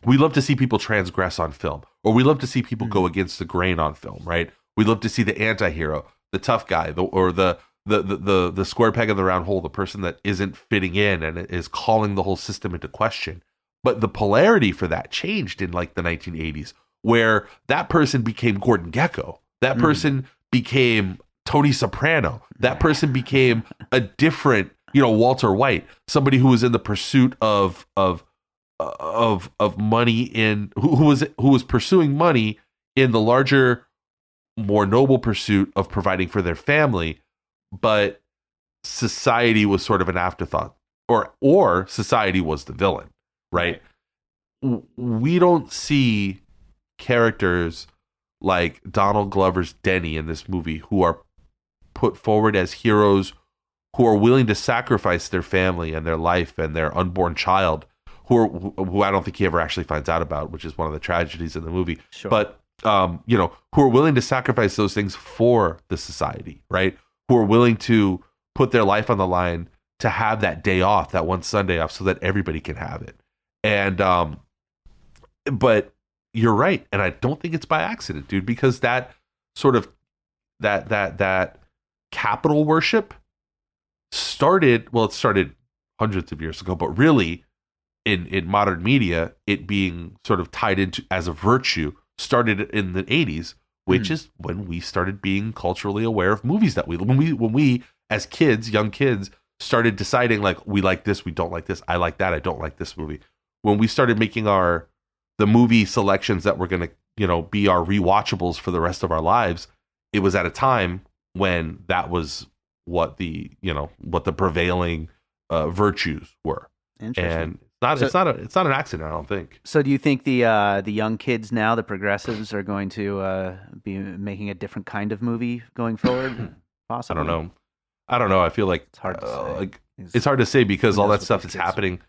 we love to see people transgress on film or we love to see people go against the grain on film right? We love to see the anti-hero the tough guy the, or the the, the the the square peg in the round hole the person that isn't fitting in and is calling the whole system into question. But the polarity for that changed in like the 1980s where that person became gordon Gekko. That
Mm.
person became tony soprano. That person became a different you know walter white somebody who was in the pursuit of of of of money in who, who was who was pursuing money in the larger more noble pursuit of providing for their family but society was sort of an afterthought or or society was the villain right? We don't see characters like Donald Glover's Deni in this movie who are put forward as heroes who are willing to sacrifice their family and their life and their unborn child who are, who I don't think he ever actually finds out about which is one of the tragedies in the movie
Sure.
but um, you know, who are willing to sacrifice those things for the society, right? Who are willing to put their life on the line to have that day off, that one Sunday off, so that everybody can have it. And um, but you're right, and I don't think it's by accident, dude, because that sort of that that that capital worship started. Well, it started hundreds of years ago, but really in in modern media, it being sort of tied into as a virtue started in the 80s, which
Hmm.
is when we started being culturally aware of movies that we when we when we as kids, young kids, started deciding like we like this, we don't like this, I like that, I don't like this movie. When we started making our the movie selections that were going to, you know, be our rewatchables for the rest of our lives, it was at a time when that was what the, you know, what the prevailing uh, virtues were.
Interesting.
And not
So-
it's not a it's not an accident, I don't think.
So, do you think the uh, the young kids now, the progressives, are going to uh, be making a different kind of movie going forward? Possibly. (clears throat)
I don't know. I don't know. I feel like
It's hard to
uh,
say.
like
It's-
it's hard to say because all that stuff that's happening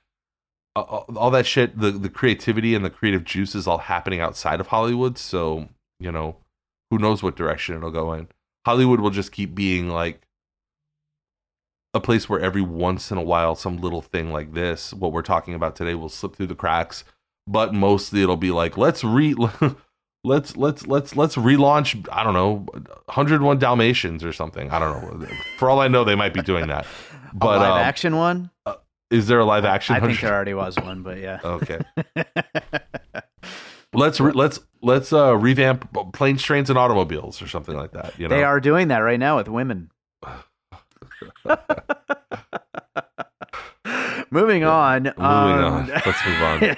uh, all all that shit the the creativity and the creative juice is all happening outside of hollywood so you know who knows what direction it'll go in hollywood will just keep being like a place where every once in a while some little thing like this what we're talking about today will slip through the cracks but mostly it'll be like let's re (laughs) let's let's let's let's relaunch i don't know 101 dalmatians or something i don't know for all i know they might be doing that but (laughs)
a live
um,
action one?
is there a live action
I think there already was one, but yeah.
okay (laughs) let's re- let's let's uh revamp planes trains and automobiles or something like that you know
They are doing that right now with women. (laughs) Moving on.
moving
um,
on let's move on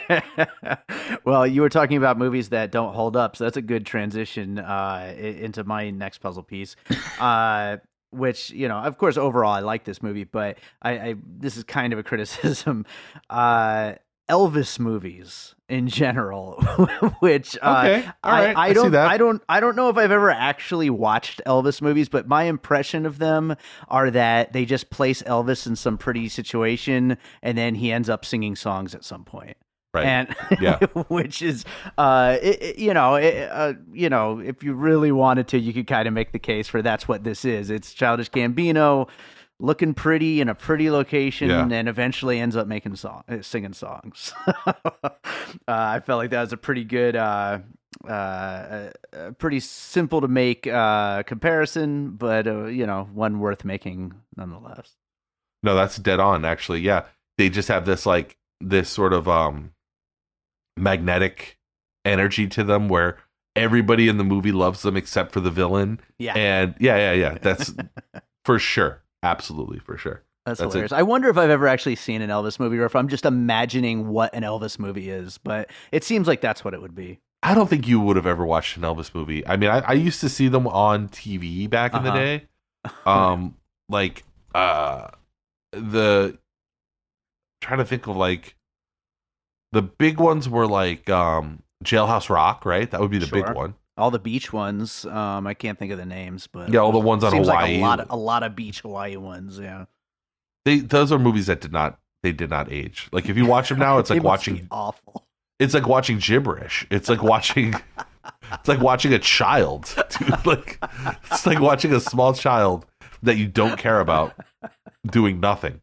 (laughs)
well, you were talking about movies that don't hold up, so that's a good transition uh, into my next puzzle piece. Uh, (laughs) which you know, of course, overall I like this movie, but I, I this is kind of a criticism. Uh, Elvis movies in general, (laughs) which uh,
Okay, all right,
I,
I
I don't,
that.
I don't, I don't know if I've ever actually watched Elvis movies, but my impression of them are that they just place Elvis in some pretty situation, and then he ends up singing songs at some point.
right
And (laughs)
Yeah.
which is, uh, it, it- you know, it, uh, you know, if you really wanted to, you could kind of make the case for that's what this is. It's Childish Gambino looking pretty in a pretty location,
Yeah.
and eventually ends up making song, uh, singing songs. (laughs) uh, I felt like that was a pretty good, uh, uh, uh, uh, pretty simple to make uh, comparison, but uh, you know, one worth making nonetheless.
no that's dead on actually yeah they just have this like this sort of um magnetic energy to them where everybody in the movie loves them except for the villain.
Yeah.
And yeah, yeah, yeah. That's (laughs) for sure. Absolutely, for sure.
That's,
That's
hilarious. I wonder if I've ever actually seen an Elvis movie or if I'm just imagining what an Elvis movie is, but it seems like that's what it would be.
I don't think you would have ever watched an Elvis movie. I mean, I, I used to see them on TV back in the
Uh-huh.
day. (laughs) Um, like uh, the trying to think of like the big ones were like um Jailhouse Rock, right? That would be the
Sure.
big one.
All the beach ones, um, I can't think of the names, but
Yeah, all the ones on
seems like a lot, of, a lot of beach Hawaii ones. Yeah,
They those are movies that did not they did not age. Like if you watch them now, it's (laughs) like watching
awful.
it's like watching gibberish. It's like watching (laughs) it's like watching a child. Dude. (laughs) Like it's like watching a small child that you don't care about doing nothing.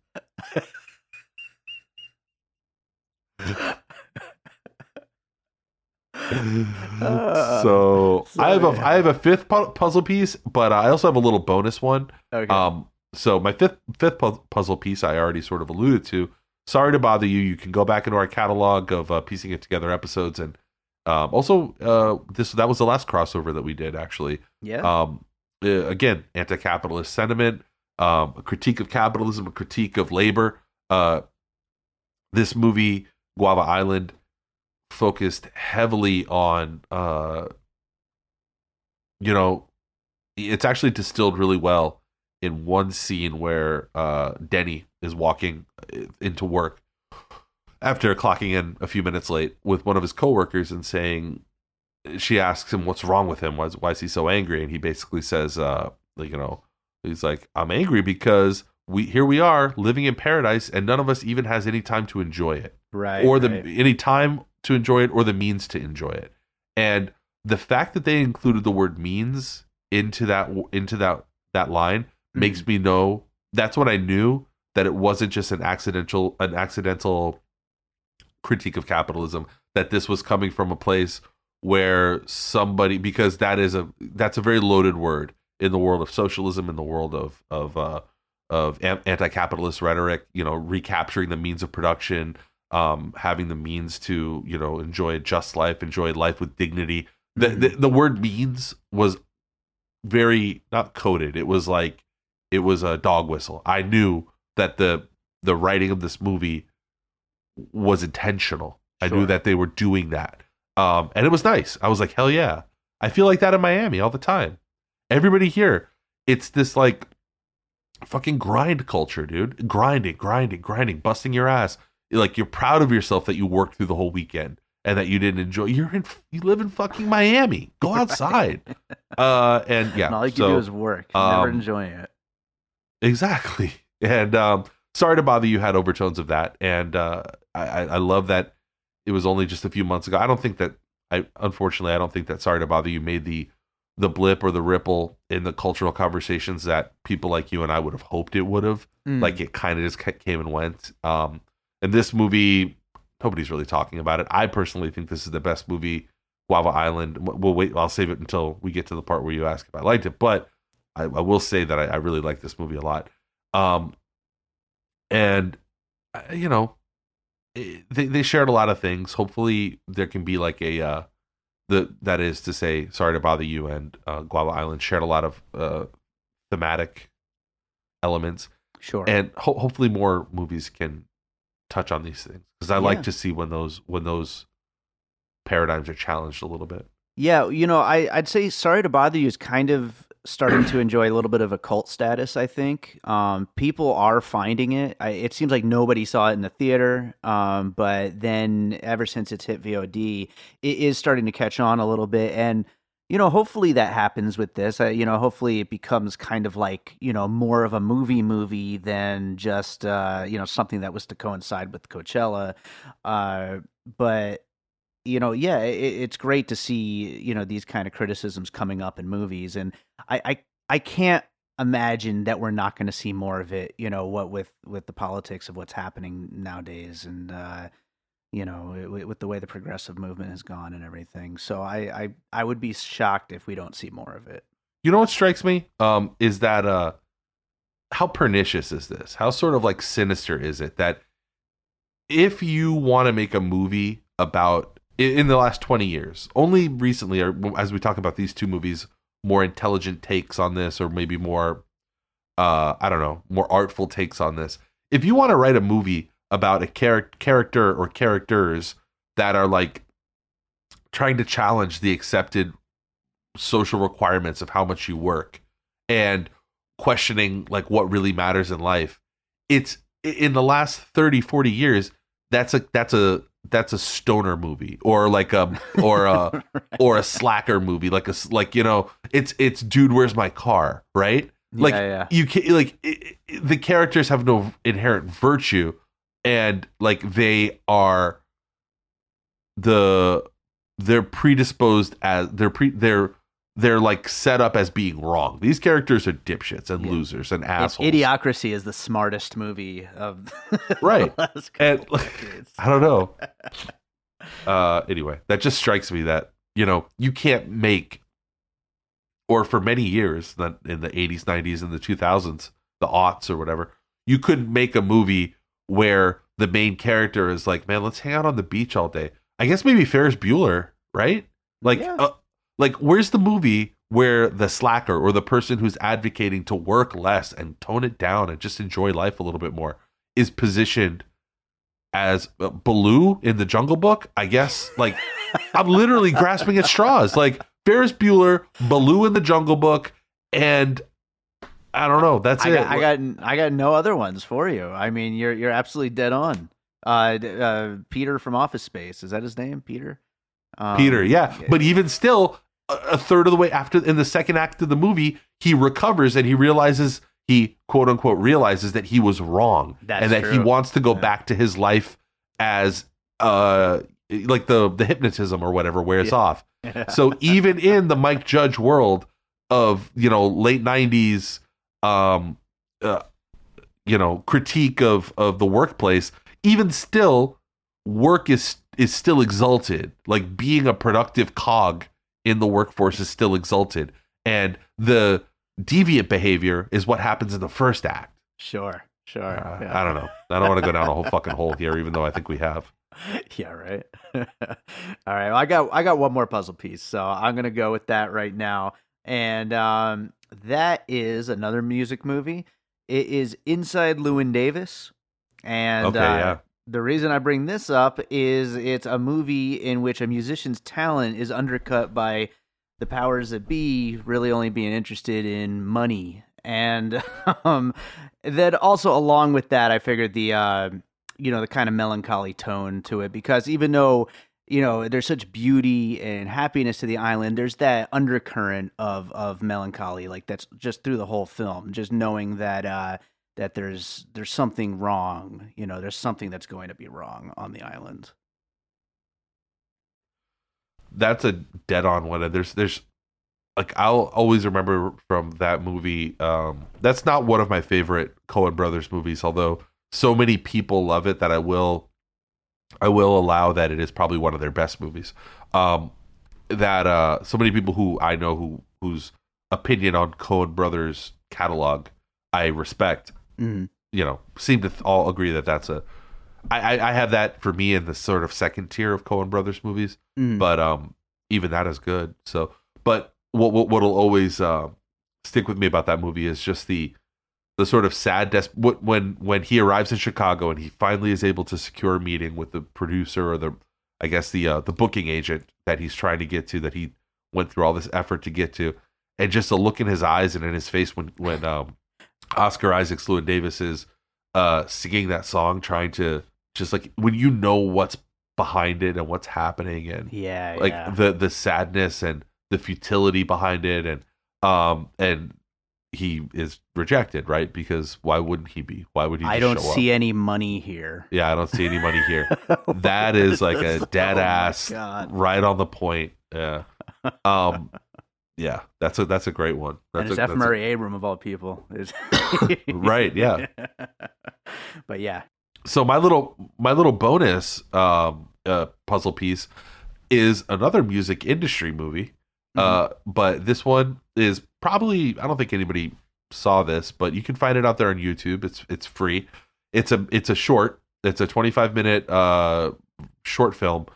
Uh,
so
so (laughs)
I have a. I have a fifth pu- puzzle piece, but I also have a little bonus one.
Okay.
Um, so my fifth fifth pu- puzzle piece I already sort of alluded to. Sorry to bother you. You can go back into our catalog of uh, piecing it together episodes, and um, also uh, this that was the last crossover that we did actually.
yeah.
Um, uh, again, anti-capitalist sentiment, um, a critique of capitalism, a critique of labor. Uh, this movie, Guava Island, focused heavily on, uh, you know, it's actually distilled really well in one scene where uh, Deni is walking uh, into work after clocking in a few minutes late with one of his coworkers and saying, she asks him what's wrong with him. Why is, why is he so angry? And he basically says, uh, like, you know, he's like, I'm angry because we here we are living in paradise and none of us even has any time to enjoy it
right.
or the
right.
any time to enjoy it or the means to enjoy it. And the fact that they included the word means into that into that that line
Mm-hmm.
makes me know that's when I knew that it wasn't just an accidental an accidental critique of capitalism that this was coming from a place where somebody because that is a that's a very loaded word in the world of socialism in the world of of uh of anti-capitalist rhetoric you know recapturing the means of production um having the means to you know enjoy a just life enjoy life with dignity. The, the the word means was very not coded. It was like it was a dog whistle. I knew that the the writing of this movie was intentional. I knew that they were doing that. Um and it was nice. I was like hell yeah. I feel like that in miami all the time. Everybody here it's this like fucking grind culture dude. Grinding grinding grinding busting your ass like you're proud of yourself that you worked through the whole weekend and that you didn't enjoy you're in you live in fucking miami go outside (laughs) uh and yeah
And all you can do is work, never
um,
enjoying it.
Exactly. (laughs) And um, sorry to bother you had overtones of that. And uh, I, I I love that it was only just a few months ago. I don't think that I unfortunately I don't think that sorry to bother you made the the blip or the ripple in the cultural conversations that people like you and I would have hoped it would have.
Mm.
Like it kind of just came and went. Um, and this movie, nobody's really talking about it. I personally think this is the best movie. Guava Island. We'll wait. I'll save it until we get to the part where you ask if I liked it. But I, I will say that I, I really like this movie a lot. Um, and uh, you know, eh, they they shared a lot of things. Hopefully, there can be like a uh, the that is to say, sorry to bother you and uh, Guava Island shared a lot of uh, thematic elements,
sure.
and ho- hopefully more movies can touch on these things because I like to see when those when those paradigms are challenged a little bit.
Yeah, you know, I, I'd say Sorry to Bother You is kind of starting to enjoy a little bit of a cult status, I think. Um, people are finding it. I, it seems like nobody saw it in the theater, um, but then ever since it's hit VOD, it is starting to catch on a little bit. And, you know, hopefully that happens with this. Uh, you know, hopefully it becomes kind of like, you know, more of a movie movie than just, uh, you know, something that was to coincide with Coachella. Uh, but you know, yeah, it, it's great to see you know these kind of criticisms coming up in movies, and I I, I can't imagine that we're not going to see more of it. You know, what with with the politics of what's happening nowadays, and uh, you know, with, the way the progressive movement has gone and everything. So I, I I would be shocked if we don't see more of it.
You know what strikes me? Um, is that uh how pernicious is this? How sort of like sinister is it that if you want to make a movie about in, the last 20 years. Only recently, are, as we talk about these two movies, more intelligent takes on this, or maybe more, uh, I don't know, more artful takes on this. If you want to write a movie about a char- character or characters that are like trying to challenge the accepted social requirements of how much you work and questioning like what really matters in life. It's in the last 30 40 years that's a that's a that's a stoner movie or like a or a (laughs) or a slacker movie like a like you know it's it's dude where's my car? right? Like
yeah, yeah.
you can like it, it- the characters have no inherent virtue and like they are the they're predisposed as they're pre they're they're like set up as being wrong these characters are dipshits and
Yeah.
losers and assholes
Idiocracy is the smartest movie of (laughs) the
Right.
last
And, (laughs) i don't know (laughs) uh anyway that just strikes me that you know you can't make or for many years that in the 80s 90s and the 2000s the aughts or whatever you couldn't make a movie where the main character is like man let's hang out on the beach all day i guess maybe ferris bueller right like
Yeah.
uh, like where's the movie where the slacker or the person who's advocating to work less and tone it down and just enjoy life a little bit more is positioned as Baloo in the Jungle Book, I guess. Like (laughs) I'm literally grasping at straws. Like Ferris Bueller, Baloo in the Jungle Book, and I don't know. That's
I
it.
got, I got I got no other ones for you. I mean, you're you're absolutely dead on. Uh, uh, Peter from Office Space is that his name? Peter. Um,
Peter, yeah. But even still, a, a third of the way after in the second act of the movie, he recovers and he realizes he quote unquote realizes that he was wrong
That's
and that he wants to go
Yeah.
back to his life as uh like the the hypnotism or whatever wears
Yeah.
off. (laughs) so even in the Mike Judge world of you know late '90s, um, uh, you know critique of of the workplace, even still, work is is still exalted. Like being a productive cog in the workforce is still exalted, and the deviant behavior is what happens in the first act.
Sure, sure.
Uh,
yeah.
I don't know. I don't want to go down a whole fucking hole here, even though I think we have. (laughs)
yeah, right. (laughs) All right. Well, I got I got one more puzzle piece, so I'm gonna go with that right now, and um, that is another music movie. It is Inside Llewyn Davis, and
Okay,
uh,
yeah.
the reason I bring this up is it's a movie in which a musician's talent is undercut by the powers that be really only being interested in money and (laughs) um then also along with that i figured the uh you know the kind of melancholy tone to it because even though you know there's such beauty and happiness to the island there's that undercurrent of of melancholy like that's just through the whole film just knowing that uh that there's there's something wrong you know there's something that's going to be wrong on the island
that's a dead on one. There's there's like I'll always remember from that movie. Um, that's not one of my favorite Coen Brothers movies, although so many people love it that I will I will allow that it is probably one of their best movies. Um, that uh, so many people who I know who whose opinion on Coen Brothers catalog I respect
mm
you know, seem to th- all agree that that's a. I, I I have that for me in the sort of second tier of Coen Brothers movies,
Mm.
but um, even that is good. So, but what what what'll always uh, stick with me about that movie is just the the sort of sad des- what when when he arrives in Chicago and he finally is able to secure a meeting with the producer or the I guess the uh, the booking agent that he's trying to get to that he went through all this effort to get to, and just the look in his eyes and in his face when when um, Oscar Isaac's Llewyn Davis is uh, singing that song, trying to just like when you know what's behind it and what's happening and
yeah
like
yeah.
the the sadness and the futility behind it and um and he is rejected right? Because why wouldn't he be? Why would he
i don't see
up?
any money here.
Yeah i don't see any money here. (laughs) That is like a dead
Oh
ass right on the point. Yeah. Um (laughs) yeah that's a that's a great one.
And
that's
it's
a,
F.
that's a-
Murray Abraham of all people. Is- (laughs)
Right, yeah.
but yeah,
so my little my little bonus um uh puzzle piece is another music industry movie uh but this one is probably i don't think anybody saw this but you can find it out there on youtube. It's it's free. It's a it's a short it's a 25 minute uh short film.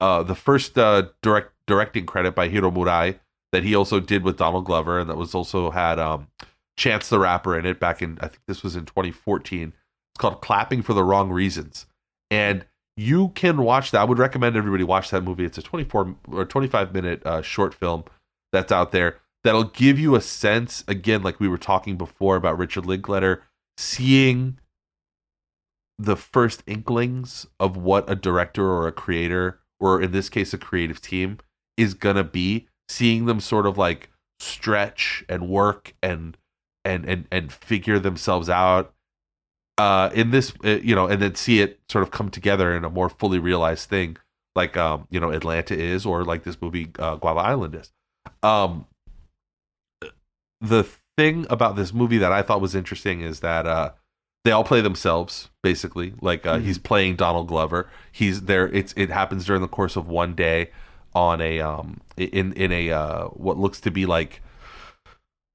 Uh, the first uh, direct directing credit by Hiro Murai that he also did with Donald Glover, and that was also had um, Chance the Rapper in it back in I think this was in 2014. It's called Clapping for the Wrong Reasons, and you can watch that. I would recommend everybody watch that movie. It's a 24 or 25 minute uh, short film that's out there that'll give you a sense again, like we were talking before about Richard Linklater, seeing the first inklings of what a director or a creator or in this case a creative team is gonna be seeing them sort of like stretch and work and and and and figure themselves out uh in this uh, you know and then see it sort of come together in a more fully realized thing like um you know Atlanta is or like this movie uh, Guava Island is. Um the thing about this movie that I thought was interesting is that uh they all play themselves basically. Like uh, mm-hmm. he's playing donald glover. He's there it's it happens during the course of one day on a um in in a uh what looks to be like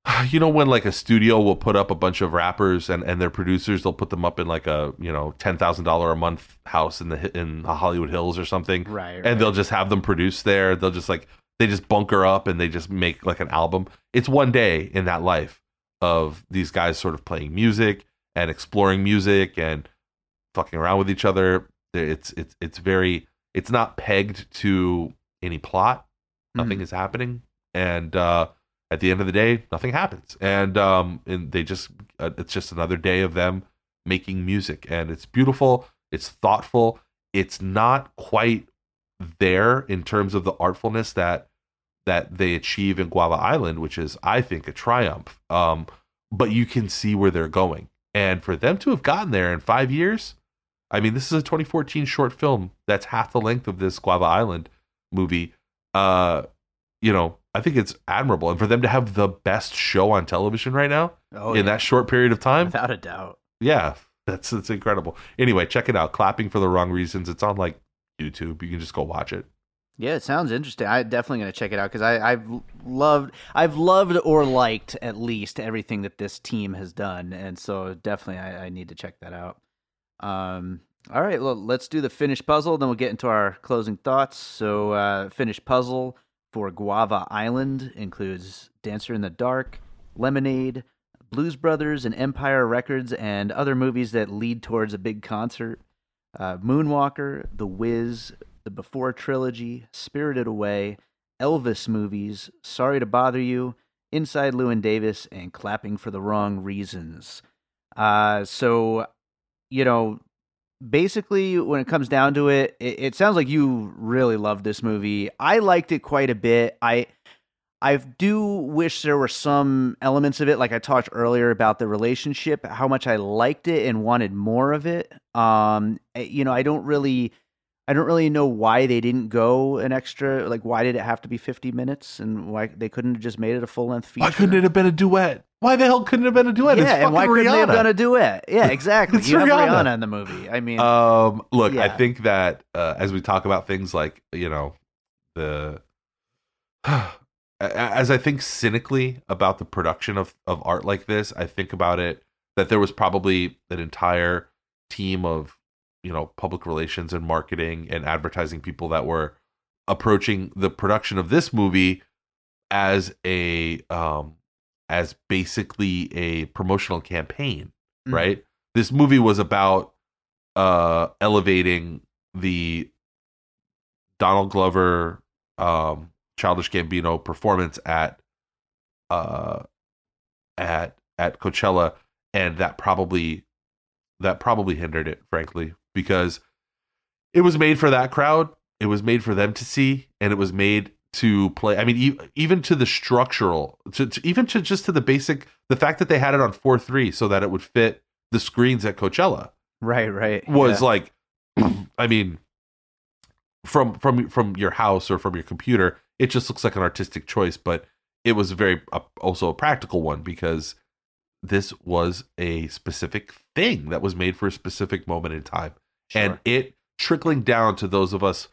(sighs) you know when like a studio will put up a bunch of rappers and and their producers they'll put them up in like a you know ten thousand dollar a month house in the in the Hollywood Hills or something
right,
and they'll just have them produce there they'll just like they just bunker up and they just make like an album it's one day in that life of these guys sort of playing music and exploring music and fucking around with each other. It's it's it's very it's not pegged to any plot. Nothing mm. is happening, and uh, at the end of the day, nothing happens. And um, and they just uh, it's just another day of them making music, and it's beautiful. It's thoughtful. It's not quite there in terms of the artfulness that that they achieve in Guava Island, which is, I think, a triumph. Um, but you can see where they're going. And for them to have gotten there in five years, I mean, this is a 2014 short film that's half the length of this Guava Island movie. Uh, you know, I think it's admirable. And for them to have the best show on television right now oh, in yeah. that short period of time,
without a doubt.
Yeah, that's that's incredible. Anyway, check it out. Clapping for the wrong reasons. It's on like YouTube. You can just go watch it.
Yeah, it sounds interesting. I'm definitely going to check it out because I've loved, I've loved or liked at least everything that this team has done, and so definitely I, I need to check that out. Um, all right, well, let's do the finished puzzle, then we'll get into our closing thoughts. So, uh, finished puzzle for Guava Island includes Dancer in the Dark, Lemonade, Blues Brothers, and Empire Records, and other movies that lead towards a big concert. Uh, Moonwalker, The Wiz, the Before trilogy, Spirited Away, Elvis movies, Sorry to Bother You, Inside Llewyn Davis, and Clapping for the Wrong Reasons. Uh, so, you know, basically, when it comes down to it, it, it sounds like you really loved this movie. I liked it quite a bit. I I do wish there were some elements of it, like I talked earlier about the relationship, how much I liked it and wanted more of it. Um, eh, you know, I don't really I don't really know why they didn't go an extra. Like, why did it have to be 50 minutes, and why they couldn't have just made it a full length feature?
Why couldn't it have been a duet? Why the hell couldn't it have been a duet?
Yeah,
and
why couldn't
Rihanna.
they have done a duet? Yeah, exactly. you Rihanna. have Rihanna in the movie. I mean,
um, look, yeah. I think that uh, as we talk about things like you know the (sighs) as I think cynically about the production of of art like this, I think about it that there was probably an entire team of you know public relations and marketing and advertising people that were approaching the production of this movie as a um as basically a promotional campaign mm-hmm. right this movie was about uh elevating the Donald Glover um Childish Gambino performance at uh at at Coachella and that probably that probably hindered it frankly because it was made for that crowd. It was made for them to see, and it was made to play. I mean, e- even to the structural, to, to, even to just to the basic, the fact that they had it on four three so that it would fit the screens at Coachella.
Right, right.
Was yeah. like, (clears throat) I mean, from from from your house or from your computer, it just looks like an artistic choice, but it was very uh, also a practical one because this was a specific thing that was made for a specific moment in time. Sure. And it trickling down to those of us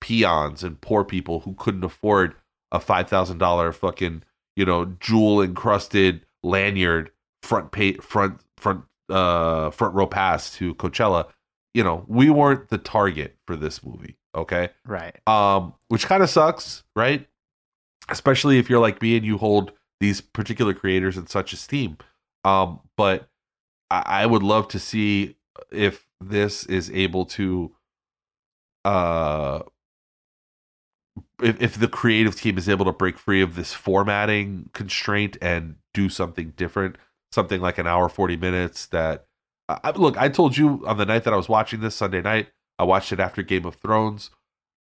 peons and poor people who couldn't afford a $5,000 fucking, you know, jewel encrusted lanyard front pay, front front uh front row pass to Coachella, you know, we weren't the target for this movie, Okay.
Right.
Um, which kind of sucks, right? Especially if you're like me and you hold these particular creators in such esteem. Um, but I, I would love to see if this is able to uh if, if the creative team is able to break free of this formatting constraint and do something different, something like an hour 40 minutes that I, look, I told you on the night that I was watching this Sunday night, I watched it after Game of Thrones.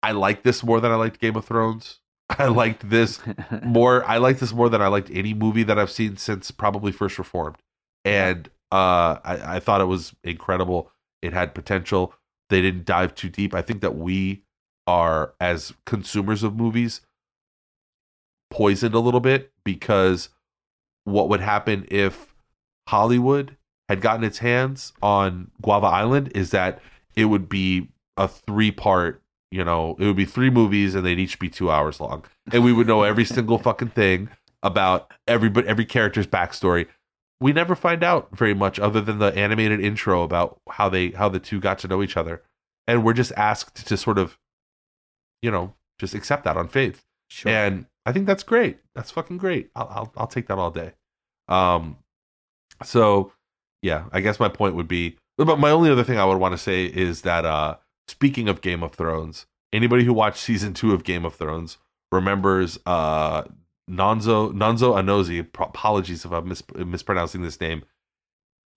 I like this more than I liked Game of Thrones. (laughs) I liked this (laughs) more. I like this more than I liked any movie that I've seen since probably First Reformed. And uh, I, I thought it was incredible. It had potential. They didn't dive too deep. I think that we are, as consumers of movies, poisoned a little bit because what would happen if Hollywood had gotten its hands on Guava Island is that it would be a three part, you know, it would be three movies and they'd each be two hours long. And we would know every (laughs) single fucking thing about every every character's backstory. We never find out very much other than the animated intro about how they how the two got to know each other. And we're just asked to sort of, you know, just accept that on faith. Sure. And I think that's great. That's fucking great. I'll, I'll I'll take that all day. Um, so yeah, I guess my point would be, but my only other thing I would want to say is that uh, speaking of Game of Thrones, anybody who watched season two of Game of Thrones remembers uh, Nonzo Nonso Anozie. Apologies if I'm mis- mispronouncing this name.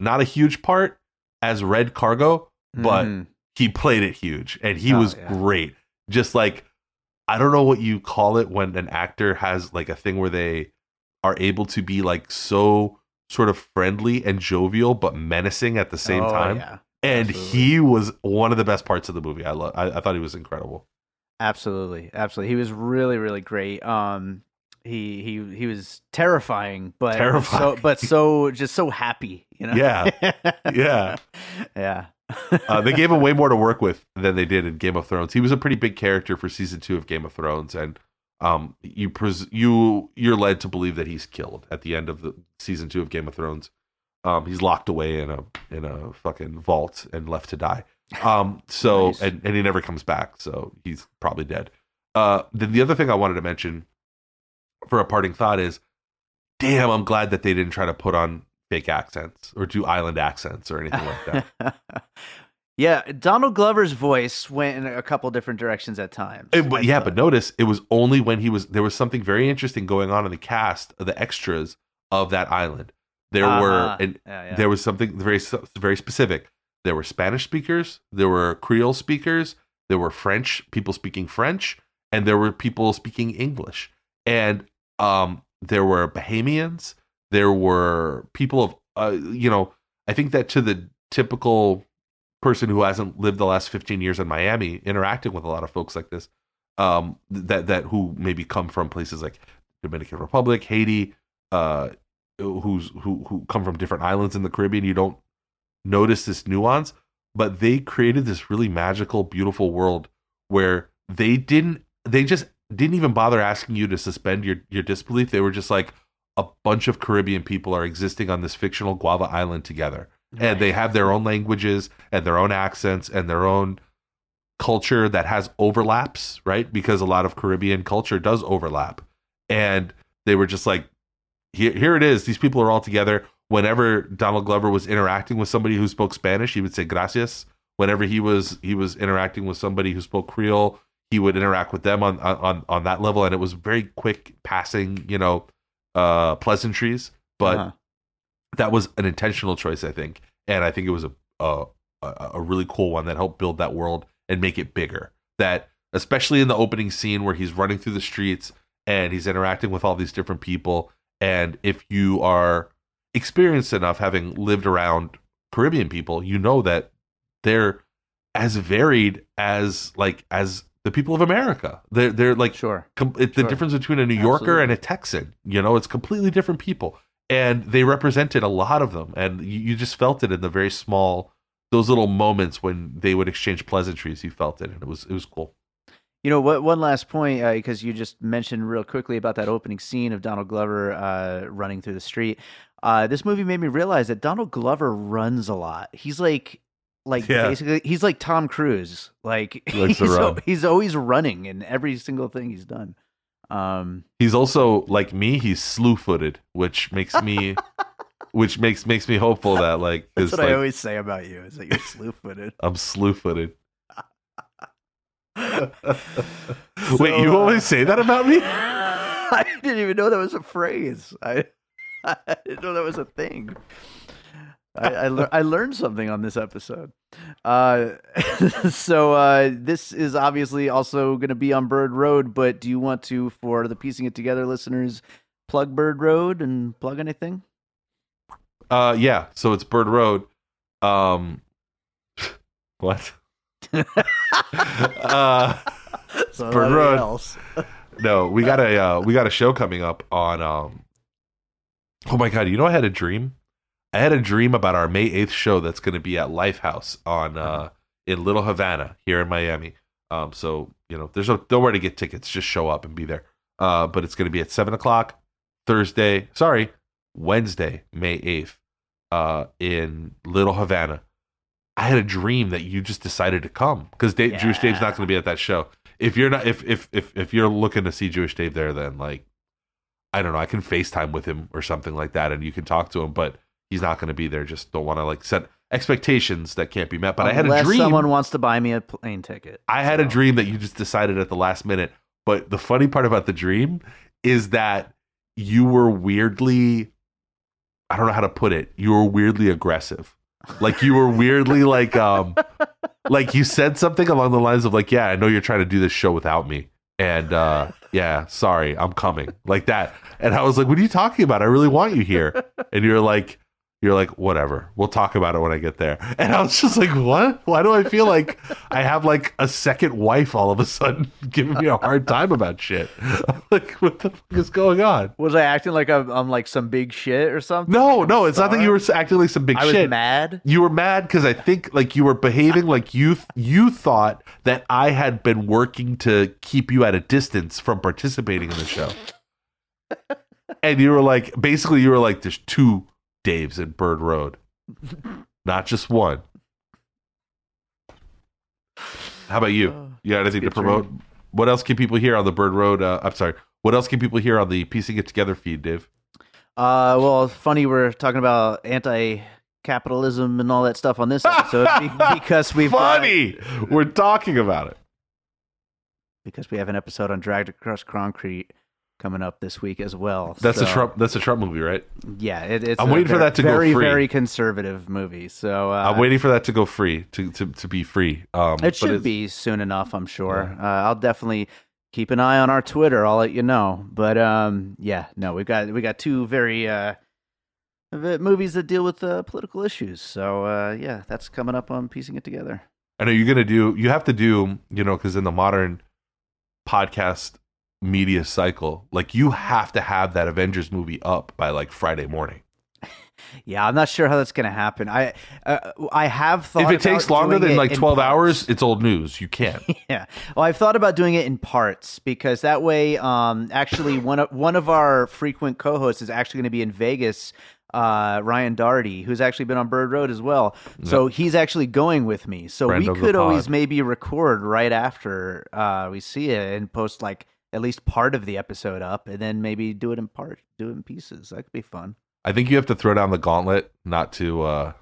Not a huge part as Red Cargo, but mm. he played it huge, and he oh, was yeah. great. Just like I don't know what you call it when an actor has like a thing where they are able to be like so sort of friendly and jovial but menacing at the same oh, time. Yeah. And Absolutely. he was one of the best parts of the movie. I love. I, I, thought he was incredible.
Absolutely, absolutely. He was really, really great. Um, he he he was terrifying, but terrifying. so but so just so happy, you know.
Yeah, (laughs) yeah,
yeah. (laughs)
uh, they gave him way more to work with than they did in Game of Thrones. He was a pretty big character for season two of Game of Thrones, and um, you pres- you you're led to believe that he's killed at the end of the season two of Game of Thrones. Um, he's locked away in a in a fucking vault and left to die. Um, so nice. and and he never comes back, so he's probably dead. Uh, then the other thing I wanted to mention for a parting thought is, damn, I'm glad that they didn't try to put on fake accents or do island accents or anything like that. (laughs)
Yeah, Donald Glover's voice went in a couple different directions at times.
It, but yeah, but notice it was only when he was there was something very interesting going on in the cast of the extras of that island. There uh-huh. were and yeah, yeah. there was something very very specific. There were Spanish speakers, there were Creole speakers, there were French people speaking French, and there were people speaking English. And um there were Bahamians, there were people of uh, you know, I think that to the typical person who hasn't lived the last 15 years in Miami interacting with a lot of folks like this um, that that who maybe come from places like Dominican Republic, Haiti, uh, who's who who come from different islands in the Caribbean. You don't notice this nuance, but they created this really magical, beautiful world where they didn't they just didn't even bother asking you to suspend your your disbelief. They were just like a bunch of Caribbean people are existing on this fictional Guava island together Right. And they have their own languages and their own accents and their own culture that has overlaps, right? Because a lot of Caribbean culture does overlap. And they were just like, here, here it is. These people are all together. Whenever Donald Glover was interacting with somebody who spoke Spanish, he would say gracias. Whenever he was he was interacting with somebody who spoke Creole, he would interact with them on on on that level, and it was very quick passing, you know, uh, pleasantries. But uh-huh that was an intentional choice, I think, and I think it was a a, a really cool one that helped build that world and make it bigger. That especially in the opening scene where he's running through the streets and he's interacting with all these different people, and if you are experienced enough, having lived around Caribbean people, you know that they're as varied as like as the people of America. They're they're like
sure.
Com- it, the difference between a New Yorker Absolutely. and a Texan. You know, it's completely different people and they represented a lot of them and you, you, just felt it in the very small those little moments when they would exchange pleasantries you felt it and it was it was cool
you know what one last point because uh, you just mentioned real quickly about that opening scene of donald glover uh, running through the street uh, this movie made me realize that donald glover runs a lot he's like like
Yeah.
basically he's like Tom Cruise. Like
He likes to (laughs)
he's, he's always running in every single thing he's done. Um,
He's also like me. He's slew-footed, which makes me, (laughs) which makes makes me hopeful that like
that's what I always say about you is that you're slew-footed.
I'm slew-footed. (laughs) Wait, you
uh,
always say that about me?
I didn't even know that was a phrase. I, I didn't know that was a thing. I I, lear- I learned something on this episode. Uh, (laughs) so uh, this is obviously also going to be on Bird Road. But do you want to, for the piecing it together listeners, plug Bird Road and plug anything?
Uh, yeah. So it's Bird Road. Um, (laughs) what? (laughs) uh,
So
Bird Road.
Else.
no, we got a uh, we got a show coming up on. Um, oh my god! You know, I had a dream. I had a dream about our May eighth show that's going to be at Lifehouse on uh, in Little Havana here in Miami. Um, so you know, there's no nowhere to get tickets. Just show up and be there. Uh, but it's going to be at seven o'clock Thursday. Sorry, Wednesday, May eighth, uh, in Little Havana. I had a dream that you just decided to come because Dave, Jewish Dave's not going to be at that show. If you're not, if if if if you're looking to see Jewish Dave there, then like, I don't know, I can FaceTime with him or something like that, and you can talk to him. But he's not going to be there. Just don't want to like set expectations that can't be met. But I had a dream.
someone wants to buy me a plane ticket.
I had a dream that you just decided at the last minute. But the funny part about the dream is that you were weirdly I don't know how to put it. You were weirdly aggressive. Like you were weirdly like um (laughs) like you said something along the lines of like, "Yeah, I know you're trying to do this show without me." And uh yeah, sorry, I'm coming. Like that. And I was like, "What are you talking about? I really want you here." And you're like you're like, whatever. We'll talk about it when I get there. (laughs) And I was just like, what? Why do I feel like I have like a second wife all of a sudden (laughs) giving me a hard time about shit? (laughs) I'm like, what the fuck is going on?
Was I acting like I'm, I'm like some big shit or something?
No,
Like
no, it's not that you were acting like some big
I was
shit.
mad.
You were mad because I think like you were behaving like you you thought that I had been working to keep you at a distance from participating in the show. and you were like basically you were like there's two Daves in Bird Road. Not just one. How about you?
Oh,
You got anything to promote?
dream.
What else can people hear on the Bird Road? Uh, I'm sorry. What else can people hear on the Piecing It Together feed, Dave?
Uh, well, it's funny we're talking about anti-capitalism and all that stuff on this (laughs) episode be- because we've got-
funny. We're talking about it.
because we have an episode on Dragged Across Concrete coming up this week as well.
That's a Trump. That's a Trump movie, right?
Yeah, it, it's.
I'm waiting for that to go free.
very conservative movie. So uh,
I'm waiting for that to go free to to, to be free. Um,
It should be soon enough, I'm sure. Uh, I'll definitely keep an eye on our Twitter. I'll let you know. But um, yeah, no, we've got we got two very uh, movies that deal with uh, political issues. So uh, yeah, that's coming up on piecing it together.
I know you're gonna do. You have to do. You know, because in the modern podcast media cycle, like you have to have that Avengers movie up by like Friday morning.
Yeah, I'm not sure how that's gonna happen. I uh, I have thought
if it takes longer than like 12
parts.
hours, it's old news. You can't. (laughs)
yeah. Well, I've thought about doing it in parts because that way, um, actually, one of one of our frequent co-hosts is actually going to be in Vegas. Uh, Ryan Darty, who's actually been on Bird Road as well. So he's actually going with me. So
Friend
we could always maybe record right after uh, we see it and post like at least part of the episode up, and then maybe do it in part, do it in pieces. That could be fun.
I think you have to throw down the gauntlet, not to, uh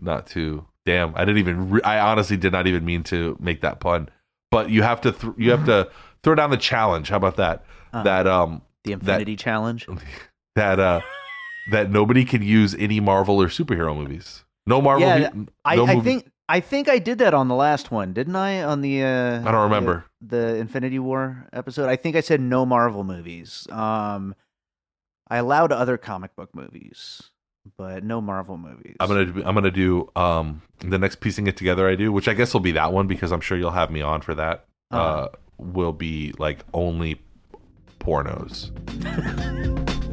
not to. Damn, I didn't even. Re- I honestly did not even mean to make that pun. But you have to. Th- you have to (laughs) throw down the challenge. How about that?
Uh-huh.
That um
The Infinity Challenge. (laughs)
that uh that nobody can use any Marvel or superhero movies. No Marvel.
Yeah, I,
no
I
movie-
think I think I did that on the last one, didn't I? On the uh,
I don't remember.
the, the Infinity War episode. I think I said no Marvel movies. Um, I allowed other comic book movies, but no Marvel movies.
I'm gonna. do- I'm gonna do um the next piecing it together. I do, which I guess will be that one because I'm sure you'll have me on for that. uh
Uh-huh.
will be like only pornos. (laughs)